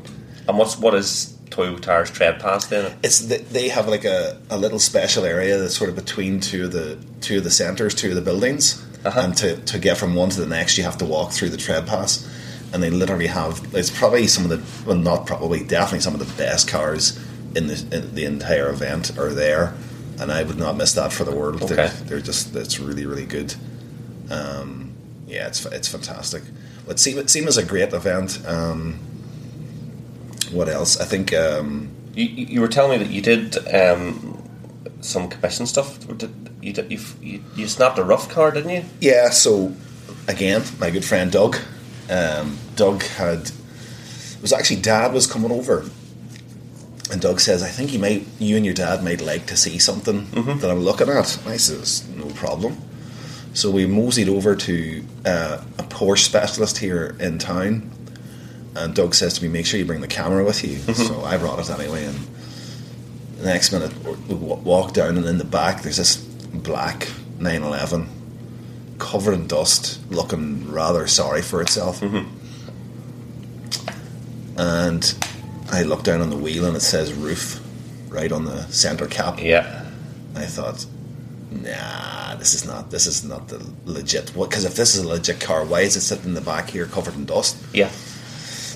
A: and what's what is Toyo Tires Tread Pass then?
B: It's the, they have like a, a little special area that's sort of between two of the two of the centres, two of the buildings,
A: Uh-huh.
B: and to, to get from one to the next, you have to walk through the tread pass, and they literally have it's probably some of the well not probably definitely some of the best cars in the in the entire event are there, and I would not miss that for the world. They're, they're just it's really really good. Um, yeah, it's it's fantastic. But SEMA, SEMA's a great event. Um, what else? I think. Um,
A: You, you you were telling me that you did um, some commission stuff. Did, you, did, you, you, you snapped a RUF car, didn't you?
B: Yeah, so again, my good friend Doug. Um, Doug had it was actually Dad was coming over, and Doug says, "I think you might, you and your dad might like to see something mm-hmm. that I'm looking at." And I says, "No problem." So we moseyed over to uh, a Porsche specialist here in town, and Doug says to me, "Make sure you bring the camera with you." Mm-hmm. So I brought it anyway, and the next minute we walk down, and in the back there's this black 911 covered in dust, looking rather sorry for itself. Mm-hmm. And I look down on the wheel and it says RUF right on the center cap.
A: Yeah.
B: I thought, nah, this is not this is not the legit. What? Because if this is a legit car, why is it sitting in the back here covered in dust?
A: Yeah.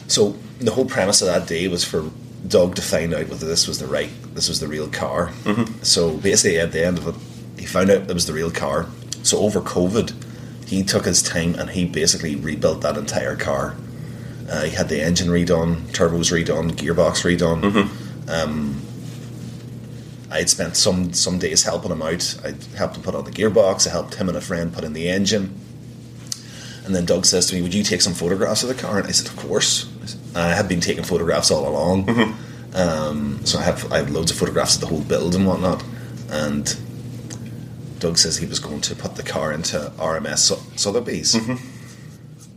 B: So the whole premise of that day was for Doug to find out whether this was the right, this was the real car. Mm-hmm. So basically, at the end of it, he found out it was the real car. So over COVID, he took his time and he basically rebuilt that entire car. Uh, he had the engine redone, turbos redone, gearbox redone. Um, I had spent some some days helping him out. I helped him put on the gearbox. I helped him and a friend put in the engine. And then Doug says to me, "Would you take some photographs of the car?" And I said, "Of course." I said- I had been taking photographs all along, um, so I have I have loads of photographs of the whole build and whatnot. And Doug says he was going to put the car into RMS Sotheby's.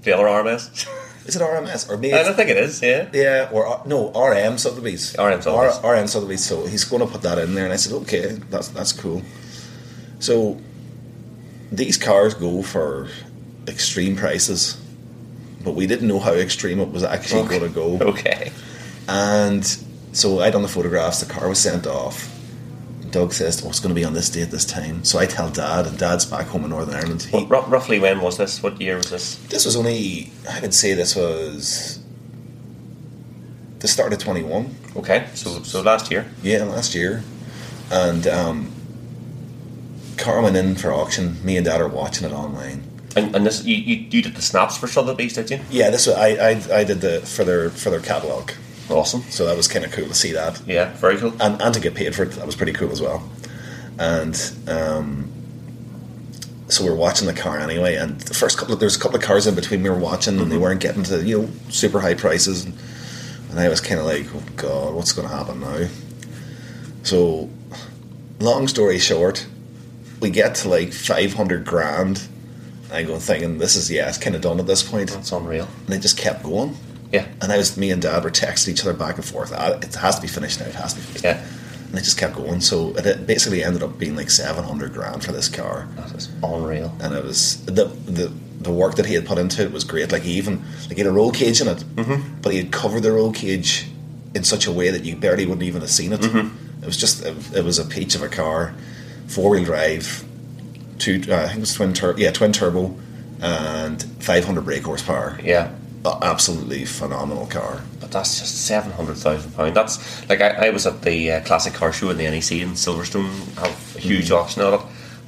A: The other RMS?
B: Is it RMS or maybe?
A: I don't think it is, yeah.
B: Yeah, or uh, no, RM Sotheby's.
A: RM Sotheby's.
B: R- RM Sotheby's. So he's going to put that in there, and I said, okay, that's that's cool. So these cars go for extreme prices, but we didn't know how extreme it was actually
A: Okay.
B: going to go.
A: Okay.
B: And so I done the photographs. The car was sent off. Doug says, "Oh, it's going to be on this date, this time." So I tell Dad, and Dad's back home in Northern Ireland. He,
A: Well, r- roughly when was this? What year was this?
B: this was only, I would say, this was the start of twenty one.
A: Okay, so so last year.
B: Yeah, last year. And um, car went in for auction. Me and Dad are watching it online.
A: And, and this you, you, you did the snaps for Sotheby's, did you?
B: Yeah, this was I, I I did the for their for their catalog,
A: Awesome.
B: so that was kind of cool to see that,
A: Yeah, very cool.
B: and and to get paid for it. That was pretty cool as well. And um, so we are watching the car anyway. And the first couple there's a couple of cars in between we were watching, and they weren't getting to you know super high prices. And, and I was kind of like, oh god, what's going to happen now? So, long story short, we get to like 500 grand. And I go thinking, this is, yeah, it's kind of done at this point.
A: That's unreal.
B: And they just kept going.
A: Yeah.
B: And I was, me and dad were texting each other back and forth. "Ah, It has to be finished now, it has to be finished.
A: Yeah.
B: And it just kept going. So it- basically ended up being like 700 grand for this car
A: That is unreal.
B: and it was the the the work that he had put into it was great. Like he even like he had a roll cage in it, mm-hmm. but he had covered the roll cage in such a way that you barely wouldn't even have seen it. It was just it, it was a peach of a car, four wheel drive, two uh, I think it was twin tur- yeah twin turbo, and five hundred brake horsepower.
A: Yeah.
B: Absolutely phenomenal car.
A: But that's just seven hundred thousand pound. That's like I, I was at the uh, classic car show in the NEC in Silverstone. Have a huge auction at it,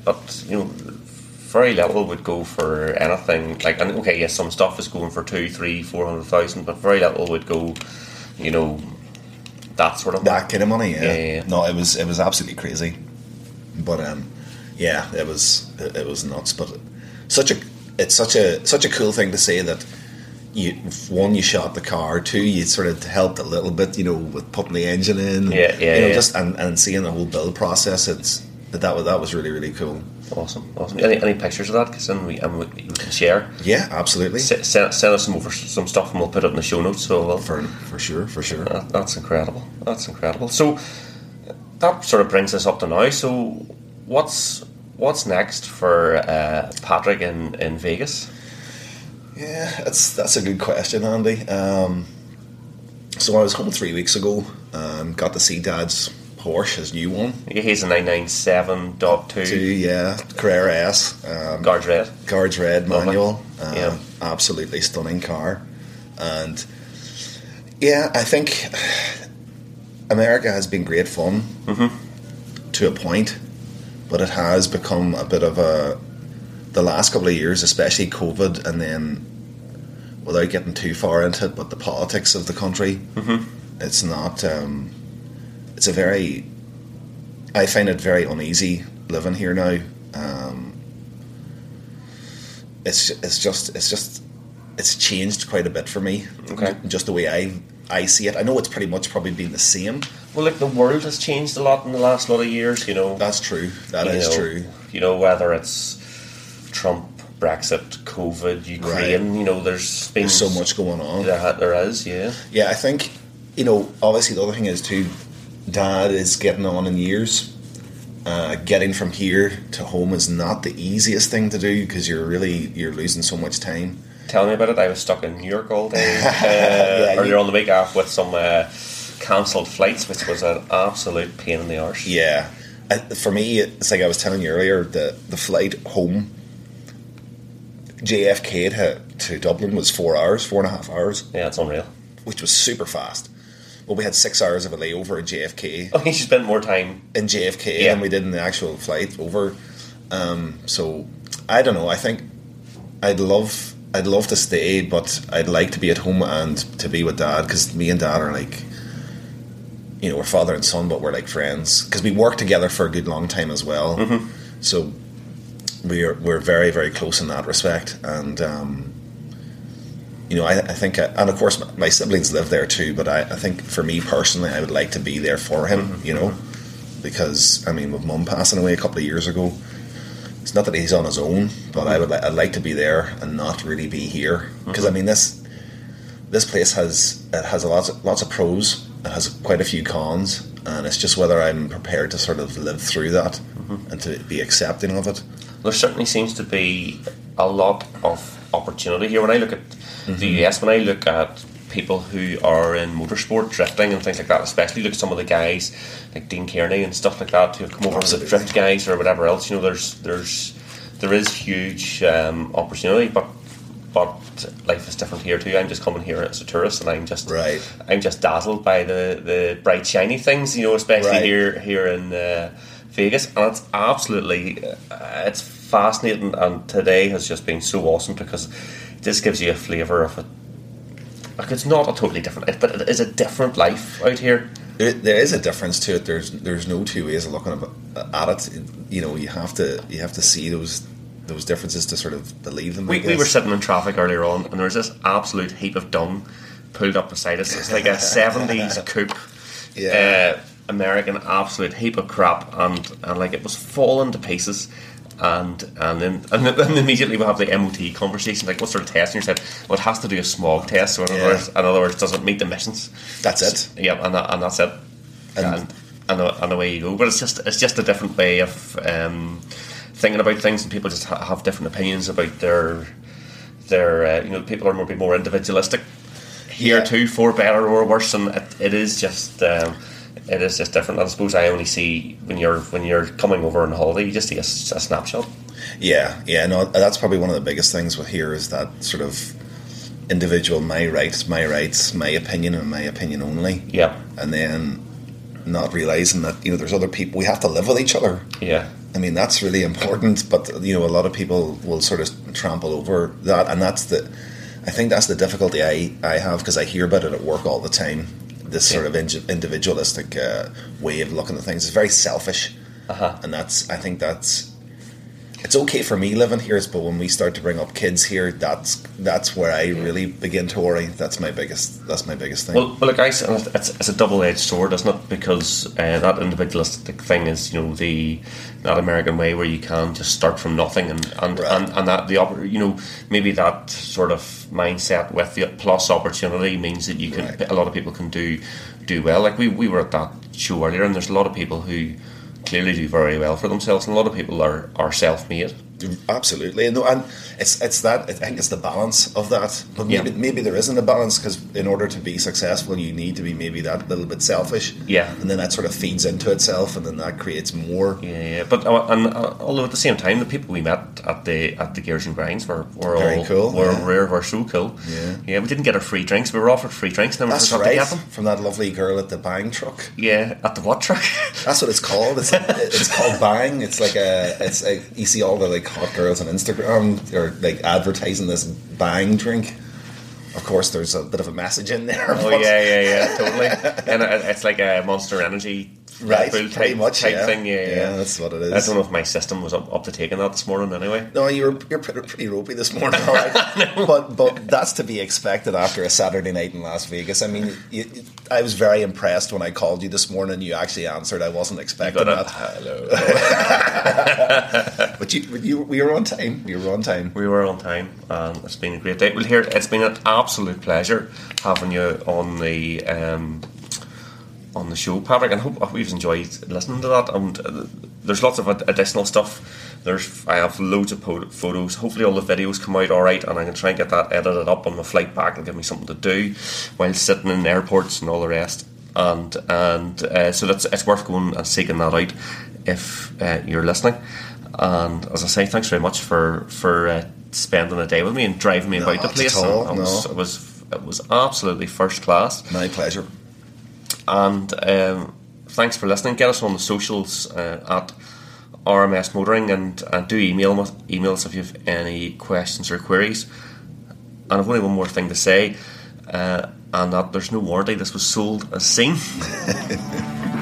A: but you know, very little would go for anything. Like, and okay, yes, some stuff is going for two, three, four hundred thousand, but very little would go. You know, that sort of.
B: That kind of money, yeah.
A: Yeah, yeah, yeah.
B: No, it was it was absolutely crazy. But um, yeah, it was it, it was nuts. But such a it's such a such a cool thing to say that you one you shot the car, two you sort of helped a little bit, you know, with putting the engine in,
A: Yeah, yeah,
B: you know,
A: yeah.
B: just and, and seeing the whole build process. It's that that was that was really really cool.
A: Awesome, awesome. Any, any pictures of that? Because then we, and we, we can share.
B: Yeah, absolutely.
A: S- send, send us some over some stuff, and we'll put it in the show notes. So we'll,
B: For for sure, for sure.
A: That, that's incredible. That's incredible. So that sort of brings us up to now. So what's what's next for uh, Patrick in, in Vegas?
B: Yeah, that's that's a good question, Andy. Um, So I was home three weeks ago. Um, got to see Dad's Porsche, his new one.
A: Yeah, he's a 997.2
B: Two, yeah, Carrera S. Um,
A: guards red.
B: Guards Red manual. Um,
A: Yeah.
B: Absolutely stunning car. And yeah, I think America has been great fun
A: Mm-hmm.
B: to a point, but it has become a bit of a. The last couple of years, especially COVID, and then without getting too far into it, but the politics of the country,
A: Mm-hmm.
B: it's not. Um, it's a very. I find it very uneasy living here now. Um, it's it's just it's just it's changed quite a bit for me.
A: Okay.
B: Just the way I I see it. I know it's pretty much probably been the same.
A: Well, like the world has changed a lot in the last lot of years, you know.
B: That's true. That is
A: know,
B: true.
A: You know, whether it's Trump, Brexit, COVID, Ukraine, you know, there's been
B: There's so much going on.
A: There, there is, yeah.
B: Yeah, I think you know. Obviously, the other thing is too. Dad is getting on in years. Uh, getting from here to home is not the easiest thing to do because you're really you're losing so much time.
A: Tell me about it. I was stuck in New York all day uh,
B: Yeah,
A: earlier
B: you-
A: on the week off with some uh, cancelled flights, which was an absolute pain in the arse.
B: Yeah, I, for me, it's like I was telling you earlier. The the flight home, JFK to, to Dublin was four hours, four and a half hours,
A: Yeah, it's unreal.
B: which was super fast. Well, we had six hours of a layover at JFK
A: Oh, you spend more time.
B: in JFK
A: Yeah.
B: than we did in the actual flight over. Um, so I don't know. I think I'd love I'd love to stay, but I'd like to be at home and to be with Dad because me and Dad are like, you know, we're father and son, but we're like friends because we worked together for a good long time as well. So we're we're very very close in that respect, and um, you know, I, I think, I, and of course, my, siblings live there too. But I, I think for me personally, I would like to be there for him. Mm-hmm. You know, because I mean, with Mum passing away a couple of years ago, it's not that he's on his own, but I mm-hmm. would li- I'd like to be there and not really be here because I mm-hmm. mean this this place has it has a lots of, lots of pros, it has quite a few cons, and it's just whether I'm prepared to sort of live through that and to be accepting of it.
A: There certainly seems to be a lot of opportunity here. When I look at the US, when I look at people who are in motorsport, drifting, and things like that, especially look at some of the guys like Dean Kearney and stuff like that who have come over as drift guys or whatever else. You know, there's there's there is huge um, opportunity, but but life is different here too. I'm just coming here as a tourist, and I'm just
B: Right.
A: I'm just dazzled by the, the bright shiny things, you know, especially
B: Right.
A: here here in uh, Vegas, and it's absolutely uh, it's fascinating. And today has just been so awesome because this gives you a flavour of it. Like it's not a totally different, but it is a different life out here.
B: There, there is a difference to it. There's there's no two ways of looking at- at it. You know, you have to you have to see those those differences to sort of believe them.
A: We, we were sitting in traffic earlier on, and there was this absolute heap of dung pulled up beside us. It's like a seventies coupe,
B: Yeah.
A: uh, American absolute heap of crap, and and like it was falling to pieces. And and then and then immediately we have the MOT conversation like what sort of test? And you said well it has to do a smog test. So in,
B: Yeah.
A: other, words, in other words, does it meet the missions?
B: That's it.
A: Yeah, and that, and that's it.
B: And-
A: And and, and, away you go. But it's just it's just a different way of um, thinking about things, and people just ha- have different opinions about their their. Uh, you know, people are more be more individualistic here
B: Yeah.
A: too, for better or worse, and it, it is just. Um, it is just different. And I suppose I only see when you're when you're coming over on holiday, you just see a, a snapshot.
B: Yeah, yeah, no, that's probably one of the biggest things with here is that sort of individual my rights, my rights, my opinion, and my opinion only.
A: Yeah,
B: And then not realizing that you know there's other people. We have to live with each other.
A: yeah,
B: I mean that's really important. But you know a lot of people will sort of trample over that, and that's the. I think that's the difficulty I I have because I hear about it at work all the time. This sort of individualistic uh, way of looking at things. Is very selfish,
A: uh-huh.
B: and that's I think that's it's okay for me living here, but when we start to bring up kids here, that's that's where I really begin to worry. That's my biggest that's my biggest thing.
A: Well, well, look, I it's, it's a double-edged sword, isn't it? Because uh, that individualistic thing is, you know, the that American way where you can just start from nothing, and and,
B: Right.
A: and, and that the you know maybe that sort of mindset with the plus opportunity means that you can
B: Right.
A: a lot of people can do do well. Like we we were at that show earlier, and there's a lot of people who clearly do very well for themselves, and a lot of people are are self-made.
B: Absolutely, no, and it's it's that I think it's the balance of that. But maybe
A: Yeah.
B: maybe there isn't a balance because in order to be successful, you need to be maybe that little bit selfish.
A: Yeah.
B: and then that sort of feeds into itself, and then that creates more.
A: Yeah, yeah, but uh, and uh, although at the same time, the people we met at the at the Gears and Grinds were, were
B: Very
A: all
B: cool,
A: Were,
B: yeah.
A: were, were so cool.
B: Yeah.
A: yeah. We didn't get our free drinks. We were offered free drinks. Then we
B: That's right.
A: to get them.
B: From that lovely girl at the bang truck.
A: Yeah, at the what truck?
B: That's what it's called. It's it's called Bang. It's like a it's a, you see all the like hot girls on Instagram or like advertising this Bang drink. Of course, there's a bit of a message in there.
A: oh yeah, yeah, yeah, totally. and it's like a Monster Energy
B: right.
A: Bull
B: Pretty
A: type,
B: much,
A: type
B: yeah.
A: thing. Yeah, yeah.
B: that's what it is.
A: I don't know if my system was up, up to taking that this morning. Anyway.
B: No, you're you're pretty, pretty ropey this morning, all right. but but that's to be expected after a Saturday night in Las Vegas. I mean, you, I was very impressed when I called you this morning. You actually answered. I wasn't expecting that.
A: hello.
B: But you, but you we were on time. We were on time.
A: We were on time, and it's been a great day. Well, here it's been an absolute pleasure having you on the um, on the show, Patrick, and hope we've enjoyed listening to that. And uh, there's lots of additional stuff. There's I have loads of po- photos. Hopefully, all the videos come out all right, and I can try and get that edited up on the flight back and give me something to do while sitting in airports and all the rest. And and uh, so that's it's worth going and seeking that out if uh, you're listening. And as I say, thanks very much for for uh, spending a day with me and driving me
B: No,
A: about the place.
B: all,
A: it was, it was it was absolutely first class.
B: My pleasure.
A: And um, thanks for listening. Get us on the socials uh, at RMS Motoring and, and do email us, email us if you have any questions or queries. And I've only one more thing to say, uh, and that there's no warranty. This was sold as seen.